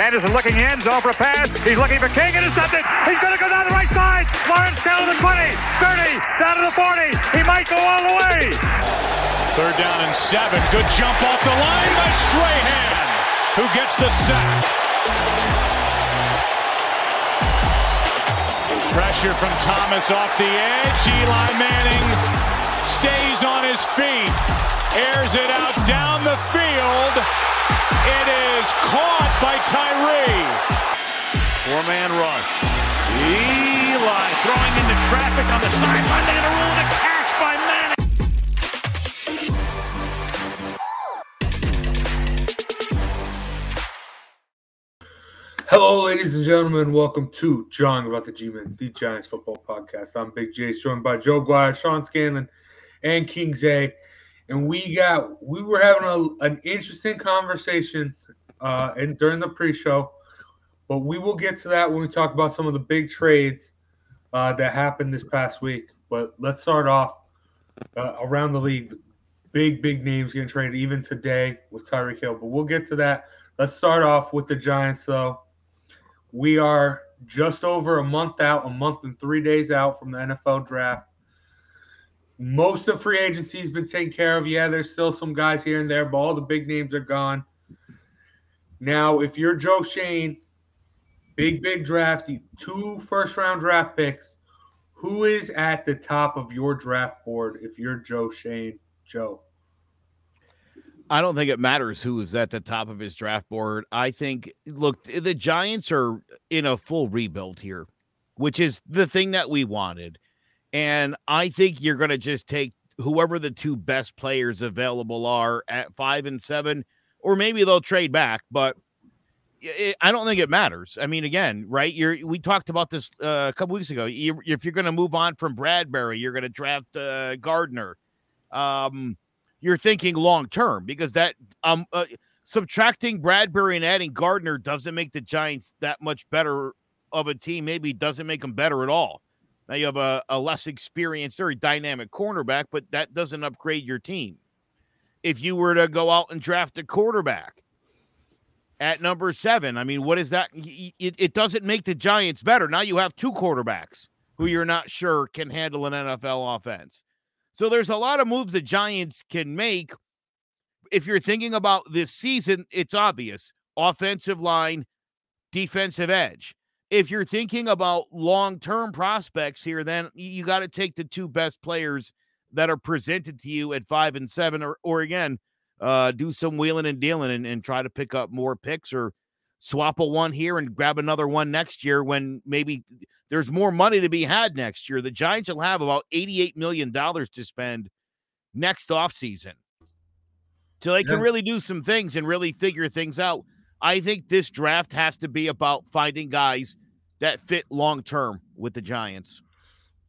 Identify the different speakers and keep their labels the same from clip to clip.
Speaker 1: Sanderson looking in, zone for a pass. He's looking for King, intercepted. He's going to go down the right side. Lawrence down to the 20, 30, down to the 40. He might go all the way.
Speaker 2: Third down and seven. Good jump off the line by Strahan, who gets the sack. Pressure from Thomas off the edge. Eli Manning stays on his feet, airs it out down the field. It is caught by Tyree.
Speaker 3: Four-man rush. Eli throwing into traffic on the sideline. They're going to rule it a catch by Manning.
Speaker 4: Hello, ladies and gentlemen. Welcome to John about the G-Men, the Giants football podcast. I'm Big J, joined by Joe Guire, Sean Scanlon, and King Zay. And we got we were having a, an interesting conversation uh, and during the pre-show, but we will get to that when we talk about some of the big trades uh, that happened this past week. But let's start off uh, around the league. Big big names getting traded even today with Tyreek Hill. But we'll get to that. Let's start off with the Giants though. We are just over a month out, a month and three days out from the NFL draft. Most of free agency has been taken care of. Yeah, there's still some guys here and there, but all the big names are gone. Now, if you're Joe Schoen, big, big draft, two first round draft picks, who is at the top of your draft board if you're Joe Schoen? Joe.
Speaker 5: I don't think it matters who is at the top of his draft board. I think, look, the Giants are in a full rebuild here, which is the thing that we wanted. And I think you're going to just take whoever the two best players available are at five and seven, or maybe they'll trade back, but it, I don't think it matters. I mean, again, right? You're we talked about this uh, a couple weeks ago. You, if you're going to move on from Bradberry, you're going to draft uh, Gardner. Um, you're thinking long term because that um uh, subtracting Bradberry and adding Gardner doesn't make the Giants that much better of a team. Maybe doesn't make them better at all. Now you have a, a less experienced, very dynamic cornerback, but that doesn't upgrade your team. If you were to go out and draft a quarterback at number seven, I mean, what is that? It, it doesn't make the Giants better. Now you have two quarterbacks who you're not sure can handle an NFL offense. So there's a lot of moves the Giants can make. If you're thinking about this season, it's obvious offensive line, defensive edge. If you're thinking about long term prospects here, then you got to take the two best players that are presented to you at five and seven, or, or again, uh, do some wheeling and dealing and, and try to pick up more picks or swap a one here and grab another one next year when maybe there's more money to be had next year. The Giants will have about $88 million to spend next offseason. So they can
Speaker 4: Yeah.
Speaker 5: really do some things and really figure things out. I think this draft has to be about finding guys that fit long term with the Giants.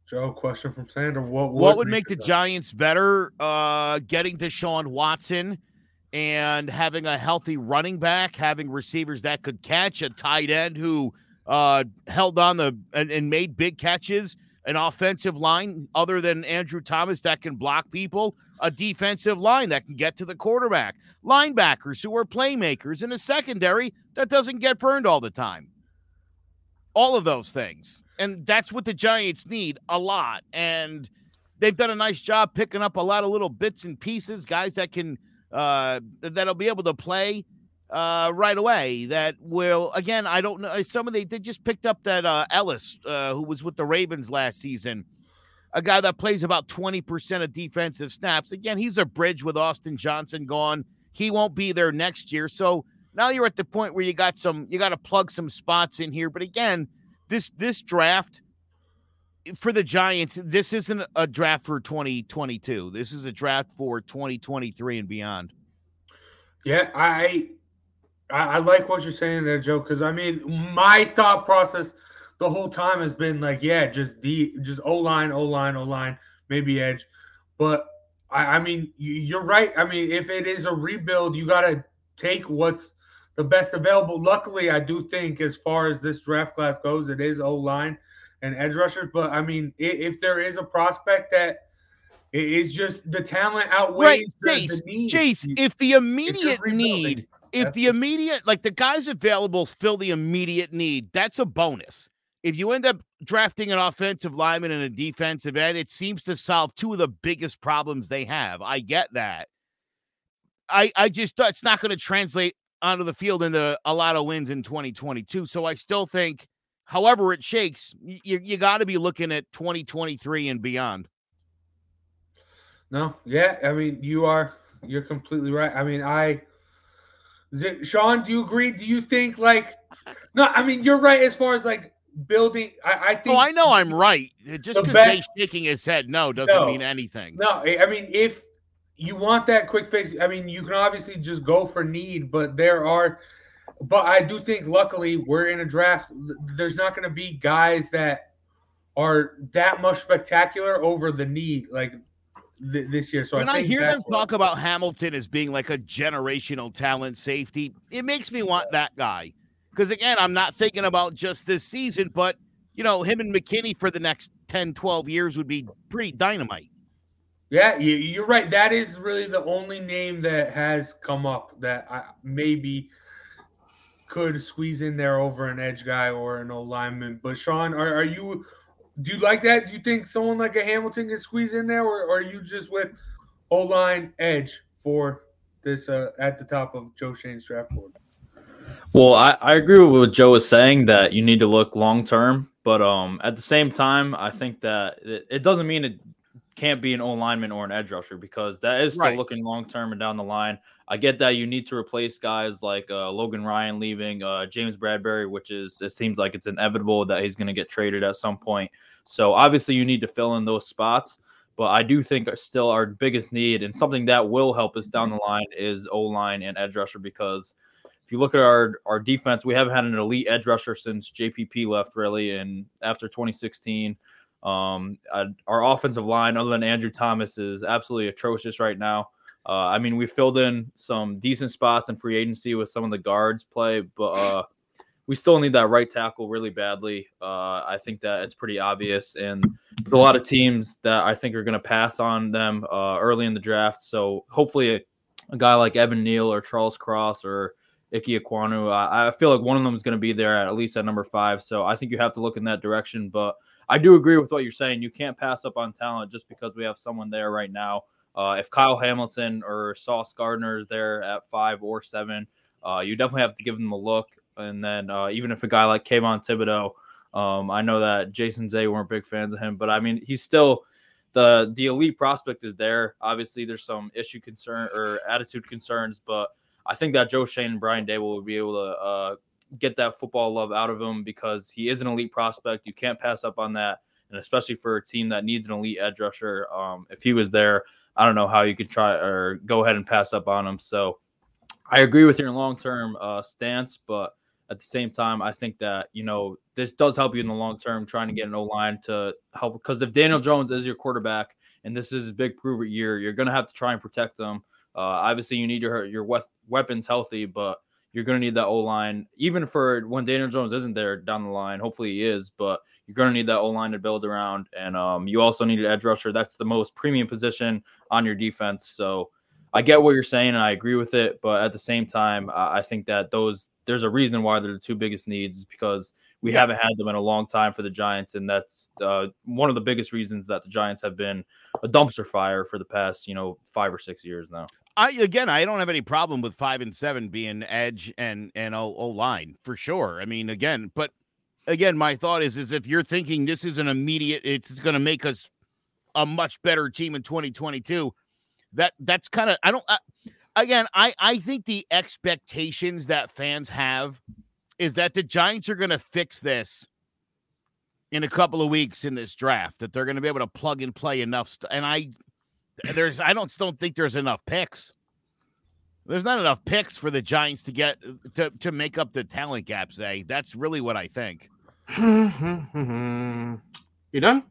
Speaker 4: Joe, question from Sander. What,
Speaker 5: what, what would make the Giants better? Uh, getting Deshaun Watson and having a healthy running back, having receivers that could catch, a tight end who uh, held on the and, and made big catches, an offensive line other than Andrew Thomas that can block people, a defensive line that can get to the quarterback, linebackers who are playmakers, and a secondary that doesn't get burned all the time. All of those things. And that's what the Giants need a lot. And they've done a nice job picking up a lot of little bits and pieces, guys that can uh that'll be able to play uh, right away that will again i don't know some of they, they just picked up that uh, ellis uh, who was with the ravens last season a guy that plays about 20% of defensive snaps. Again he's a bridge with austin johnson gone. He won't be there next year. So now you're at the point where you got some you got to plug some spots in here. But again this this draft for the giants this isn't a draft for 2022 this is a draft for 2023 and beyond
Speaker 4: yeah i I, like what you're saying there, Joe. Because I mean, my thought process the whole time has been like, yeah, just D, just O line, O line, O line, maybe edge. But I, I mean, you're right. I mean, if it is a rebuild, you got to take what's the best available. Luckily, I do think as far as this draft class goes, it is O line and edge rushers. But I mean, if, if there is a prospect that is just the talent outweighs
Speaker 5: right, Jace, the, need. Jace, if the immediate need if the immediate, like the guys available fill the immediate need, that's a bonus. If you end up drafting an offensive lineman and a defensive end, it seems to solve two of the biggest problems they have. I get that. I I just thought it's not going to translate onto the field into a lot of wins in 2022. So I still think, however it shakes, you you got to be looking at 2023 and beyond.
Speaker 4: No, yeah, I mean you are you're completely right. I mean I it, Sean, do you agree? Do you think like no? I mean, you're right as far as like building. I, I oh, think.
Speaker 5: Oh, I know I'm right. Just because he's shaking his head no doesn't no, mean anything.
Speaker 4: No, I mean if you want that quick fix, I mean you can obviously just go for need, but there are. But I do think, luckily, we're in a draft. There's not going to be guys that are that much spectacular over the need. Like th- this year. So
Speaker 5: when
Speaker 4: I,
Speaker 5: I hear them talk about Hamilton as being like a generational talent safety, it makes me want that guy. Because again, I'm not thinking about just this season, but you know, him and McKinney for the next 10, 12 years would be pretty dynamite.
Speaker 4: Yeah, you're right. That is really the only name that has come up that I maybe could squeeze in there over an edge guy or an old lineman. But Sean, are, are you do you like that? Do you think someone like a Hamilton can squeeze in there, or, or are you just with O line edge for this uh, at the top of Joe Schoen's draft board?
Speaker 6: Well, I, I agree with what Joe was saying that you need to look long term, but um at the same time, I think that it, it doesn't mean it can't be an O lineman or an edge rusher because that is still right. looking long term and down the line. I get that you need to replace guys like uh, Logan Ryan leaving, uh, James Bradberry, which is it seems like it's inevitable that he's going to get traded at some point. So obviously you need to fill in those spots. But I do think still our biggest need and something that will help us down the line is O line and edge rusher because if you look at our our defense, we haven't had an elite edge rusher since JPP left, really, and after 2016. Um, our offensive line, other than Andrew Thomas, is absolutely atrocious right now. Uh, I mean, we filled in some decent spots in free agency with some of the guards play, but uh, we still need that right tackle really badly. Uh, I think that it's pretty obvious, and a lot of teams that I think are going to pass on them uh, early in the draft. So hopefully, a, a, guy like Evan Neal or Charles Cross or Ike Ekwonu, I, I feel like one of them is going to be there at, at least at number five. So I think you have to look in that direction. But I do agree with what you're saying. You can't pass up on talent just because we have someone there right now. Uh, if Kyle Hamilton or Sauce Gardner is there at five or seven, uh, you definitely have to give them a look. And then uh, even if a guy like Kayvon Thibodeaux, um, I know that Jason Zay weren't big fans of him, but I mean he's still the the elite prospect is there. Obviously, there's some issue concern or attitude concerns, but I think that Joe Schoen and Brian Daboll will be able to uh, get that football love out of him because he is an elite prospect. You can't pass up on that, and especially for a team that needs an elite edge rusher. Um, if he was there, I don't know how you could try or go ahead and pass up on him. So I agree with your long term uh, stance, but at the same time, I think that you know this does help you in the long term, trying to get an O line to help. Because if Daniel Jones is your quarterback and this is his big prove it year, you're going to have to try and protect them. Uh, obviously, you need your your we- weapons healthy, but you're going to need that O line, even for when Daniel Jones isn't there down the line. Hopefully, he is, but you're going to need that O line to build around, and um, you also need an edge rusher. That's the most premium position on your defense. So I get what you're saying, and I agree with it. But at the same time, I, think that those there's a reason why they're the two biggest needs is because we
Speaker 5: Yeah.
Speaker 6: haven't had them in a long time for the Giants, and that's uh, one of the biggest reasons that the Giants have been a dumpster fire for the past you know five or six years now.
Speaker 5: I again, I don't have any problem with five and seven being edge and and O, line for sure. I mean, again, but again, my thought is is if you're thinking this is an immediate, it's going to make us a much better team in 2022. That that's kind of I don't. I, again, I I think the expectations that fans have is that the Giants are going to fix this in a couple of weeks in this draft. That they're going to be able to plug and play enough. St- and I there's I don't don't think there's enough picks. There's not enough picks for the Giants to get to to make up the talent gaps. They that's really what I think.
Speaker 7: you done?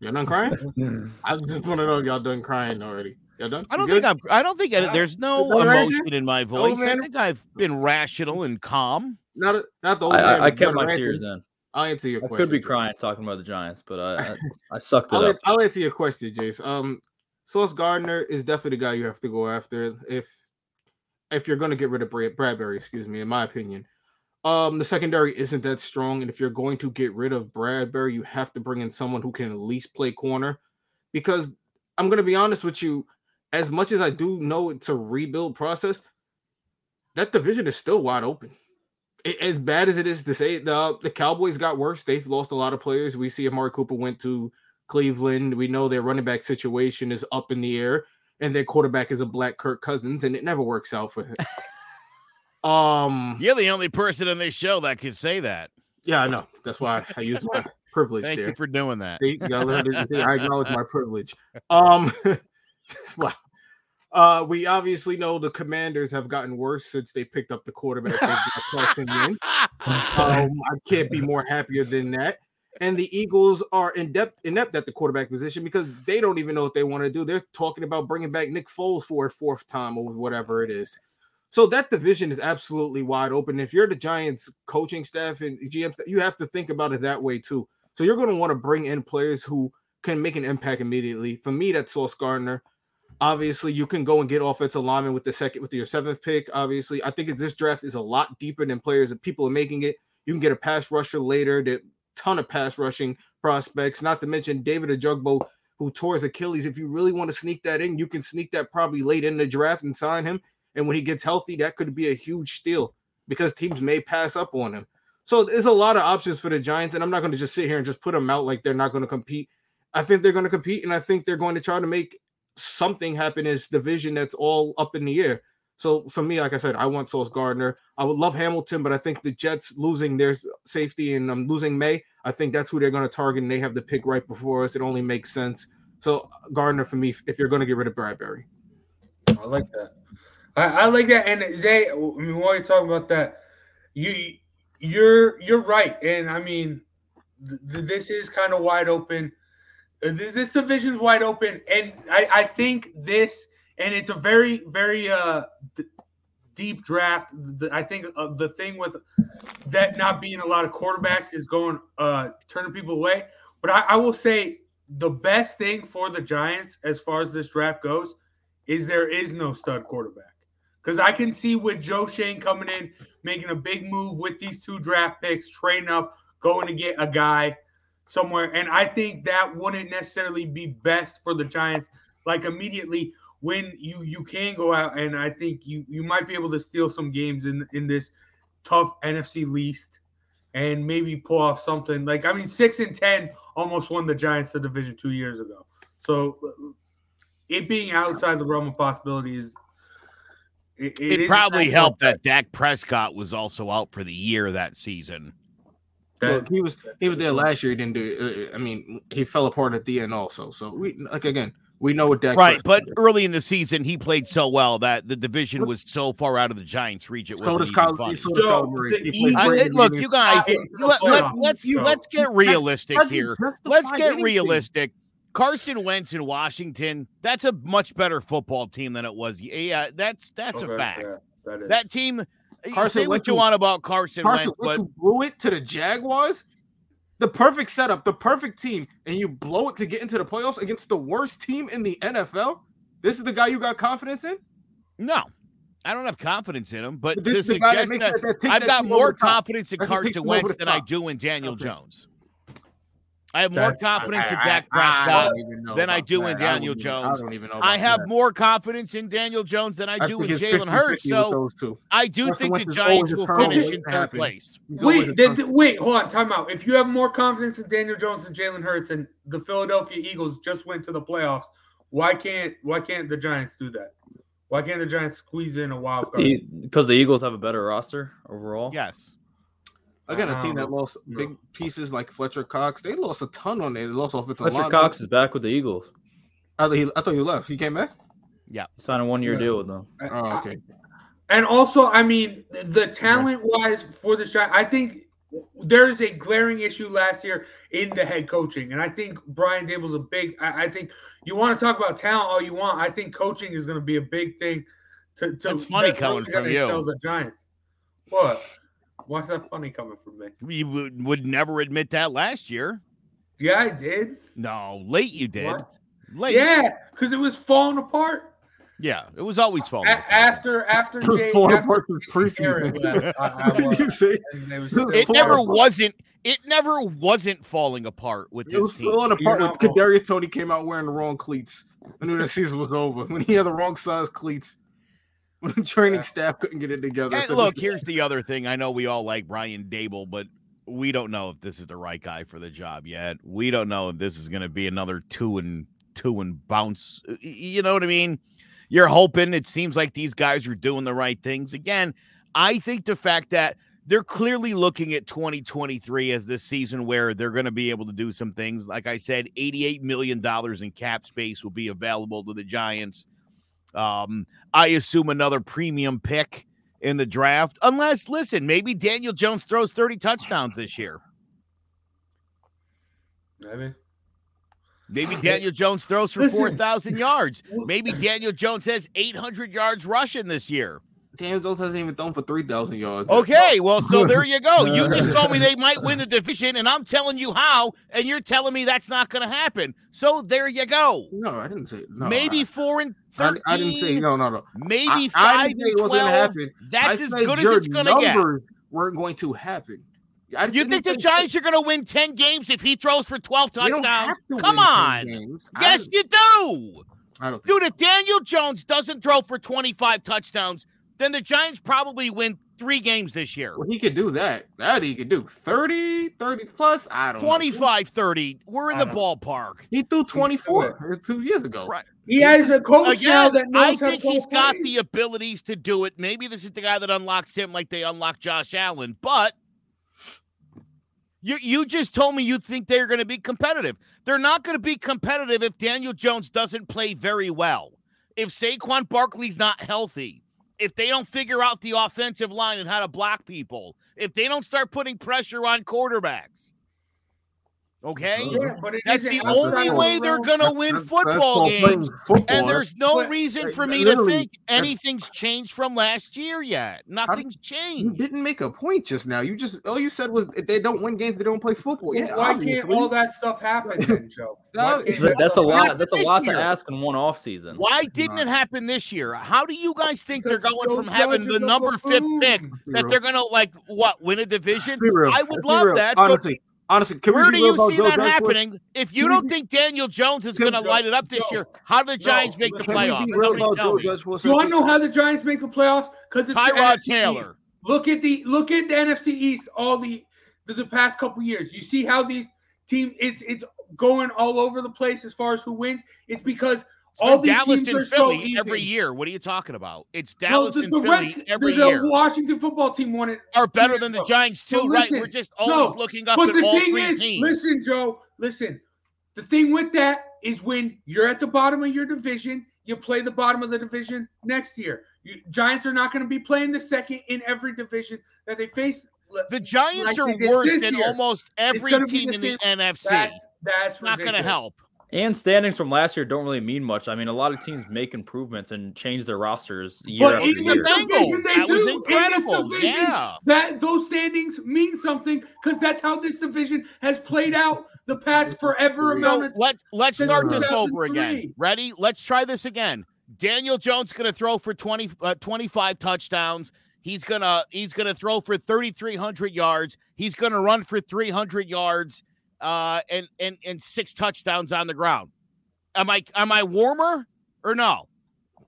Speaker 7: Y'all done crying? I just want to know if y'all done crying already. Y'all done?
Speaker 5: I don't
Speaker 7: good?
Speaker 5: think I'm. I don't think I, there's no
Speaker 7: Is that right,
Speaker 5: emotion in my voice. I think I've been rational and calm.
Speaker 7: Not not the old
Speaker 6: I,
Speaker 7: man.
Speaker 6: I, I kept my
Speaker 7: Rankin.
Speaker 6: tears in.
Speaker 7: I'll answer your
Speaker 6: I
Speaker 7: question.
Speaker 6: could be
Speaker 7: Jay.
Speaker 6: crying talking about the Giants, but I I, I sucked it
Speaker 7: I'll,
Speaker 6: up.
Speaker 7: an- I'll answer your question, Jace. Um, Sauce Gardner is definitely the guy you have to go after if if you're going to get rid of Brad, Bradberry. Excuse me, in my opinion. Um, the secondary isn't that strong, and if you're going to get rid of Bradberry, you have to bring in someone who can at least play corner. Because I'm going to be honest with you, as much as I do know it's a rebuild process, that division is still wide open. A- As bad as it is to say, the the Cowboys got worse. They've lost a lot of players. We see Amari Cooper went to Cleveland. We know their running back situation is up in the air, and their quarterback is a black Kirk Cousins, and it never works out for him. um,
Speaker 5: You're the only person on this show that could say that.
Speaker 7: yeah, I know. That's why I use my privilege
Speaker 5: Thank
Speaker 7: there.
Speaker 5: you for doing that.
Speaker 7: See, you gotta I acknowledge my privilege. Um, wow. Uh, we obviously know the Commanders have gotten worse since they picked up the quarterback. They've got Carson Wentz. Um, I can't be more happier than that. And the Eagles are in depth inept at the quarterback position because they don't even know what they want to do. They're talking about bringing back Nick Foles for a fourth time or whatever it is. So that division is absolutely wide open. If you're the Giants coaching staff and GM, you have to think about it that way too. So you're going to want to bring in players who can make an impact immediately. For me, that's Sauce Gardner. Obviously, you can go and get offensive lineman with the second, with your seventh pick. Obviously, I think this draft is a lot deeper than players and people are making it. You can get a pass rusher later. That ton of pass rushing prospects. Not to mention David Ojabo, who tore his Achilles. If you really want to sneak that in, you can sneak that probably late in the draft and sign him. And when he gets healthy, that could be a huge steal because teams may pass up on him. So there's a lot of options for the Giants, and I'm not going to just sit here and just put them out like they're not going to compete. I think they're going to compete, and I think they're going to try to make something happen in this division that's all up in the air. So for me, like I said, I want Sauce Gardner. I would love Hamilton, but I think the Jets losing their safety and um, losing May, I think that's who they're going to target, and they have the pick right before us. It only makes sense. So Gardner for me, if you're going to get rid of Bradberry.
Speaker 4: I like that. I, I like that. And Zay, I mean, while you're talking about that, you you're you're right. And I mean, th- th- this is kind of wide open. Uh, This, this division's wide open, and I, I think this, and it's a very very uh d- deep draft. The- I think uh, the thing with that not being a lot of quarterbacks is going uh turning people away. But I, I will say the best thing for the Giants as far as this draft goes is there is no stud quarterback. Because I can see with Joe Schoen coming in, making a big move with these two draft picks, trading up, going to get a guy somewhere. And I think that wouldn't necessarily be best for the Giants. Like immediately when you you can go out and I think you you might be able to steal some games in in this tough NFC least and maybe pull off something like I mean six and ten almost won the Giants the division two years ago. So it being outside the realm of possibility is it,
Speaker 5: It,
Speaker 4: is
Speaker 5: probably helped that Dak Prescott was also out for the year that season.
Speaker 7: Look, he was he was there last year. He didn't do it. Uh, I mean, he fell apart at the end also. So we like again, We know what Dak
Speaker 5: Right, but
Speaker 7: is.
Speaker 5: early in the season he played so well that the division was so far out of the Giants' reach. It
Speaker 7: so
Speaker 5: wasn't
Speaker 7: does Kyle.
Speaker 5: funny.
Speaker 7: So does
Speaker 4: So,
Speaker 7: Kyler Murray. He
Speaker 5: I-
Speaker 7: great
Speaker 5: I-
Speaker 7: in the
Speaker 5: look, you guys,
Speaker 4: in the
Speaker 5: let, let, let's
Speaker 4: so-
Speaker 5: let's get realistic
Speaker 7: doesn't
Speaker 5: here. Let's get
Speaker 7: anything.
Speaker 5: realistic. Carson Wentz in Washington, that's a much better football team than it was. Yeah, that's that's a fact.
Speaker 4: yeah, that is.
Speaker 5: That team,
Speaker 7: Carson
Speaker 5: say what you want about Carson,
Speaker 7: Carson
Speaker 5: Wentz,
Speaker 7: Wentz
Speaker 5: but
Speaker 7: blew it to the Jaguars. The perfect setup, the perfect team, and you blow it to get into the playoffs against the worst team in the NFL. This is the guy you got confidence in.
Speaker 5: no, I don't have confidence in him. But
Speaker 7: But this
Speaker 5: to
Speaker 7: is the guy that
Speaker 5: that, I've got more confidence in
Speaker 7: That's what takes
Speaker 5: Carson Wentz than I do in Daniel
Speaker 7: Okay.
Speaker 5: Jones. I have more
Speaker 4: That's-
Speaker 5: confidence in
Speaker 7: I-
Speaker 5: Dak
Speaker 7: I- I
Speaker 5: Prescott.
Speaker 7: don't even know
Speaker 5: than I do
Speaker 7: that.
Speaker 5: in
Speaker 7: I
Speaker 5: Daniel
Speaker 7: don't even-
Speaker 5: Jones.
Speaker 7: I don't even know.
Speaker 5: I have
Speaker 7: that.
Speaker 5: more confidence in Daniel Jones than I,
Speaker 7: I
Speaker 5: do
Speaker 7: think
Speaker 5: in Jalen
Speaker 7: 50-50
Speaker 5: Hurts. So
Speaker 7: those two.
Speaker 5: I do
Speaker 7: Carson
Speaker 5: think the
Speaker 7: Wentz is
Speaker 5: Giants will finish in
Speaker 7: to
Speaker 5: third place.
Speaker 7: He's always a
Speaker 4: Wait, did,
Speaker 7: turnover.
Speaker 4: wait, hold on, time out. If you have more confidence in Daniel Jones and Jalen Hurts, and the Philadelphia Eagles just went to the playoffs, why can't why can't the Giants do that? Why can't the Giants squeeze in a wild card?
Speaker 6: Because the Eagles have a better roster overall.
Speaker 5: Yes.
Speaker 7: Again, a team that
Speaker 4: um,
Speaker 7: lost big pieces like Fletcher Cox, they lost a ton on it. They lost offensive
Speaker 6: Fletcher
Speaker 7: line.
Speaker 6: Cox is back with the Eagles.
Speaker 7: I thought, he, I thought you left. He came back.
Speaker 6: Yeah, signed a one year
Speaker 4: Yeah.
Speaker 6: deal with them.
Speaker 7: Oh, okay.
Speaker 4: And also, I mean, the talent wise for the shot, I think there is a glaring issue last year in the head coaching. And I think Brian Daboll's a big, I, I think you want to talk about talent all you want. I think coaching is going to be a big thing to, to
Speaker 5: That's funny
Speaker 4: that
Speaker 5: coming from you.
Speaker 4: The Giants. What? Why's that funny coming from me?
Speaker 5: You would, would never admit that last year.
Speaker 4: Yeah, I did.
Speaker 5: No, late you did.
Speaker 4: What?
Speaker 5: Late.
Speaker 4: Yeah, because it was falling apart.
Speaker 5: Yeah, it was always falling. apart.
Speaker 4: after after Jay,
Speaker 7: Falling
Speaker 4: after
Speaker 7: apart from
Speaker 4: Jason Garrett
Speaker 7: preseason.
Speaker 4: left, I, I was-
Speaker 7: you say?
Speaker 4: and they was-
Speaker 7: It
Speaker 5: it never
Speaker 7: apart.
Speaker 5: wasn't. It never wasn't falling apart with
Speaker 7: It was
Speaker 5: this team.
Speaker 7: falling apart
Speaker 4: You're
Speaker 7: when. Kadarius Toney came out wearing the wrong cleats. I knew the season was over when he had the wrong size cleats. When the training
Speaker 4: Yeah.
Speaker 7: staff couldn't get it together. So
Speaker 5: look, here's the other thing. I know we all like Brian Daboll, but we don't know if this is the right guy for the job yet. We don't know if this is going to be another two and two and bounce. Uh, you know what I mean? You're hoping. It seems like these guys are doing the right things. Again, I think the fact that they're clearly looking at 2023 as this season where they're going to be able to do some things. Like I said, 88 million dollars in cap space will be available to the Giants. Um, I assume another premium pick in the draft, unless listen, maybe Daniel Jones throws 30 touchdowns this year.
Speaker 4: Maybe.
Speaker 5: Maybe Daniel Jones throws for 4,000 yards. Maybe Daniel Jones has 800 yards rushing this year.
Speaker 7: Daniel Jones hasn't even thrown for three thousand yards.
Speaker 5: Okay, well, so there you go. You just told me they might win the division, and I'm telling you how, and you're telling me that's not going to happen. So there you go.
Speaker 7: No, I didn't say no.
Speaker 5: maybe
Speaker 7: I,
Speaker 5: four and
Speaker 7: I,
Speaker 5: 13.
Speaker 7: I didn't say no, no, no.
Speaker 5: Maybe
Speaker 7: I,
Speaker 5: five
Speaker 7: I didn't say
Speaker 5: and
Speaker 7: it wasn't
Speaker 5: 12.
Speaker 7: gonna happen.
Speaker 5: That's
Speaker 7: I
Speaker 5: as good as it's going to get.
Speaker 7: numbers weren't going to happen. I
Speaker 5: You think the Giants are going to win 10 games if he throws for 12 touchdowns?
Speaker 7: to
Speaker 5: Come on.
Speaker 7: I
Speaker 5: Yes, you do.
Speaker 7: I don't
Speaker 5: Dude, if Daniel Jones doesn't throw for 25 touchdowns, then the Giants probably win three games this year.
Speaker 7: Well, he could do that. That he could do. 30, 30 plus. I don't know.
Speaker 5: 25 30. We're in
Speaker 4: I
Speaker 5: the
Speaker 4: don't-
Speaker 5: ballpark.
Speaker 7: He threw 24 two years ago.
Speaker 5: Right.
Speaker 4: He has a coach now that knows
Speaker 5: I
Speaker 4: how to
Speaker 5: think he's
Speaker 4: call
Speaker 5: got
Speaker 4: plays.
Speaker 5: the abilities to do it. Maybe this is the guy that unlocks him like they unlocked Josh Allen, but you you just told me you think they're going to be competitive. They're not going to be competitive if Daniel Jones doesn't play very well. If Saquon Barkley's not healthy, if they don't figure out the offensive line and how to block people, if they don't start putting pressure on quarterbacks. Okay?
Speaker 4: Yeah, but it
Speaker 5: That's the only way they're going to win
Speaker 7: That's- that's
Speaker 5: football games.
Speaker 7: football.
Speaker 5: And there's no
Speaker 4: But-
Speaker 5: reason for me to think anything's changed from last year yet. Nothing's
Speaker 7: You
Speaker 5: changed.
Speaker 7: You didn't make a point just now. You just all you said was if they don't win games, they don't play football. Yeah,
Speaker 4: Why can't all that stuff happen then, Joe?
Speaker 7: No,
Speaker 4: Why can't
Speaker 7: But
Speaker 4: that
Speaker 6: That's a lot. That's a
Speaker 5: this
Speaker 6: lot to ask in one off season.
Speaker 5: Why didn't it happen this year? How do you guys think they're going from having the number fifth pick that they're going to like what win a division? I would love
Speaker 7: real.
Speaker 5: that, but
Speaker 7: Honestly, honestly, can
Speaker 5: Where
Speaker 7: we
Speaker 5: do you see
Speaker 7: Joe
Speaker 5: that
Speaker 7: Judge for-
Speaker 5: happening? If you
Speaker 7: Can
Speaker 5: don't
Speaker 7: be-
Speaker 5: think Daniel Jones is going to light it up this
Speaker 4: Joe,
Speaker 5: year, how do the
Speaker 4: no,
Speaker 5: Giants make the
Speaker 4: listen,
Speaker 7: Can we
Speaker 5: playoffs?
Speaker 7: be real
Speaker 5: Somebody
Speaker 7: about
Speaker 5: tell
Speaker 7: Joe
Speaker 5: me.
Speaker 7: Judge for a
Speaker 4: Do you want to know how the Giants make the playoffs? Because it's the
Speaker 5: Tyrod
Speaker 4: NFC East.
Speaker 5: Taylor.
Speaker 4: Look at the look at the NFC East. All the the, the past couple years, you see how these team it's it's going all over the place as far as who wins. It's because
Speaker 5: It's
Speaker 4: all these
Speaker 5: Dallas
Speaker 4: teams
Speaker 5: and
Speaker 4: are so
Speaker 5: Philly every year. What are you talking about? It's
Speaker 4: No,
Speaker 5: Dallas
Speaker 4: the,
Speaker 5: and
Speaker 4: the
Speaker 5: Philly
Speaker 4: Reds,
Speaker 5: every
Speaker 4: the,
Speaker 5: year.
Speaker 4: the Washington football team won it.
Speaker 5: are better than the. Giants too,
Speaker 4: No,
Speaker 5: right? We're just
Speaker 4: no,
Speaker 5: always looking up
Speaker 4: But
Speaker 5: at
Speaker 4: the thing is,
Speaker 5: teams.
Speaker 4: listen, Joe, listen. The thing with that is when you're at the bottom of your division, you play the bottom of the division next year. You, Giants are not going to be playing the second in every division that they face.
Speaker 5: The Giants
Speaker 4: like
Speaker 5: are worse than
Speaker 4: year.
Speaker 5: almost every team
Speaker 4: the
Speaker 5: in the NFC.
Speaker 4: That's that's
Speaker 5: not going to help.
Speaker 6: And standings from last year don't really mean much. I mean, a lot of teams make improvements and change their rosters year
Speaker 4: But
Speaker 6: after
Speaker 4: in
Speaker 5: The
Speaker 4: this
Speaker 6: year.
Speaker 4: division,
Speaker 5: Bengals,
Speaker 4: they
Speaker 5: that was
Speaker 4: do. In
Speaker 5: incredible.
Speaker 4: division,
Speaker 5: Yeah.
Speaker 4: That those standings mean something because that's how this division has played out the past forever amount
Speaker 5: So
Speaker 4: of
Speaker 5: let let's start this over again. Ready? Let's try this again. Daniel Jones going to throw for 20 uh, 25 touchdowns. He's going to he's going to throw for 3300 yards. He's going to run for 300 yards uh and and and six touchdowns on the ground. Am I am I warmer or no?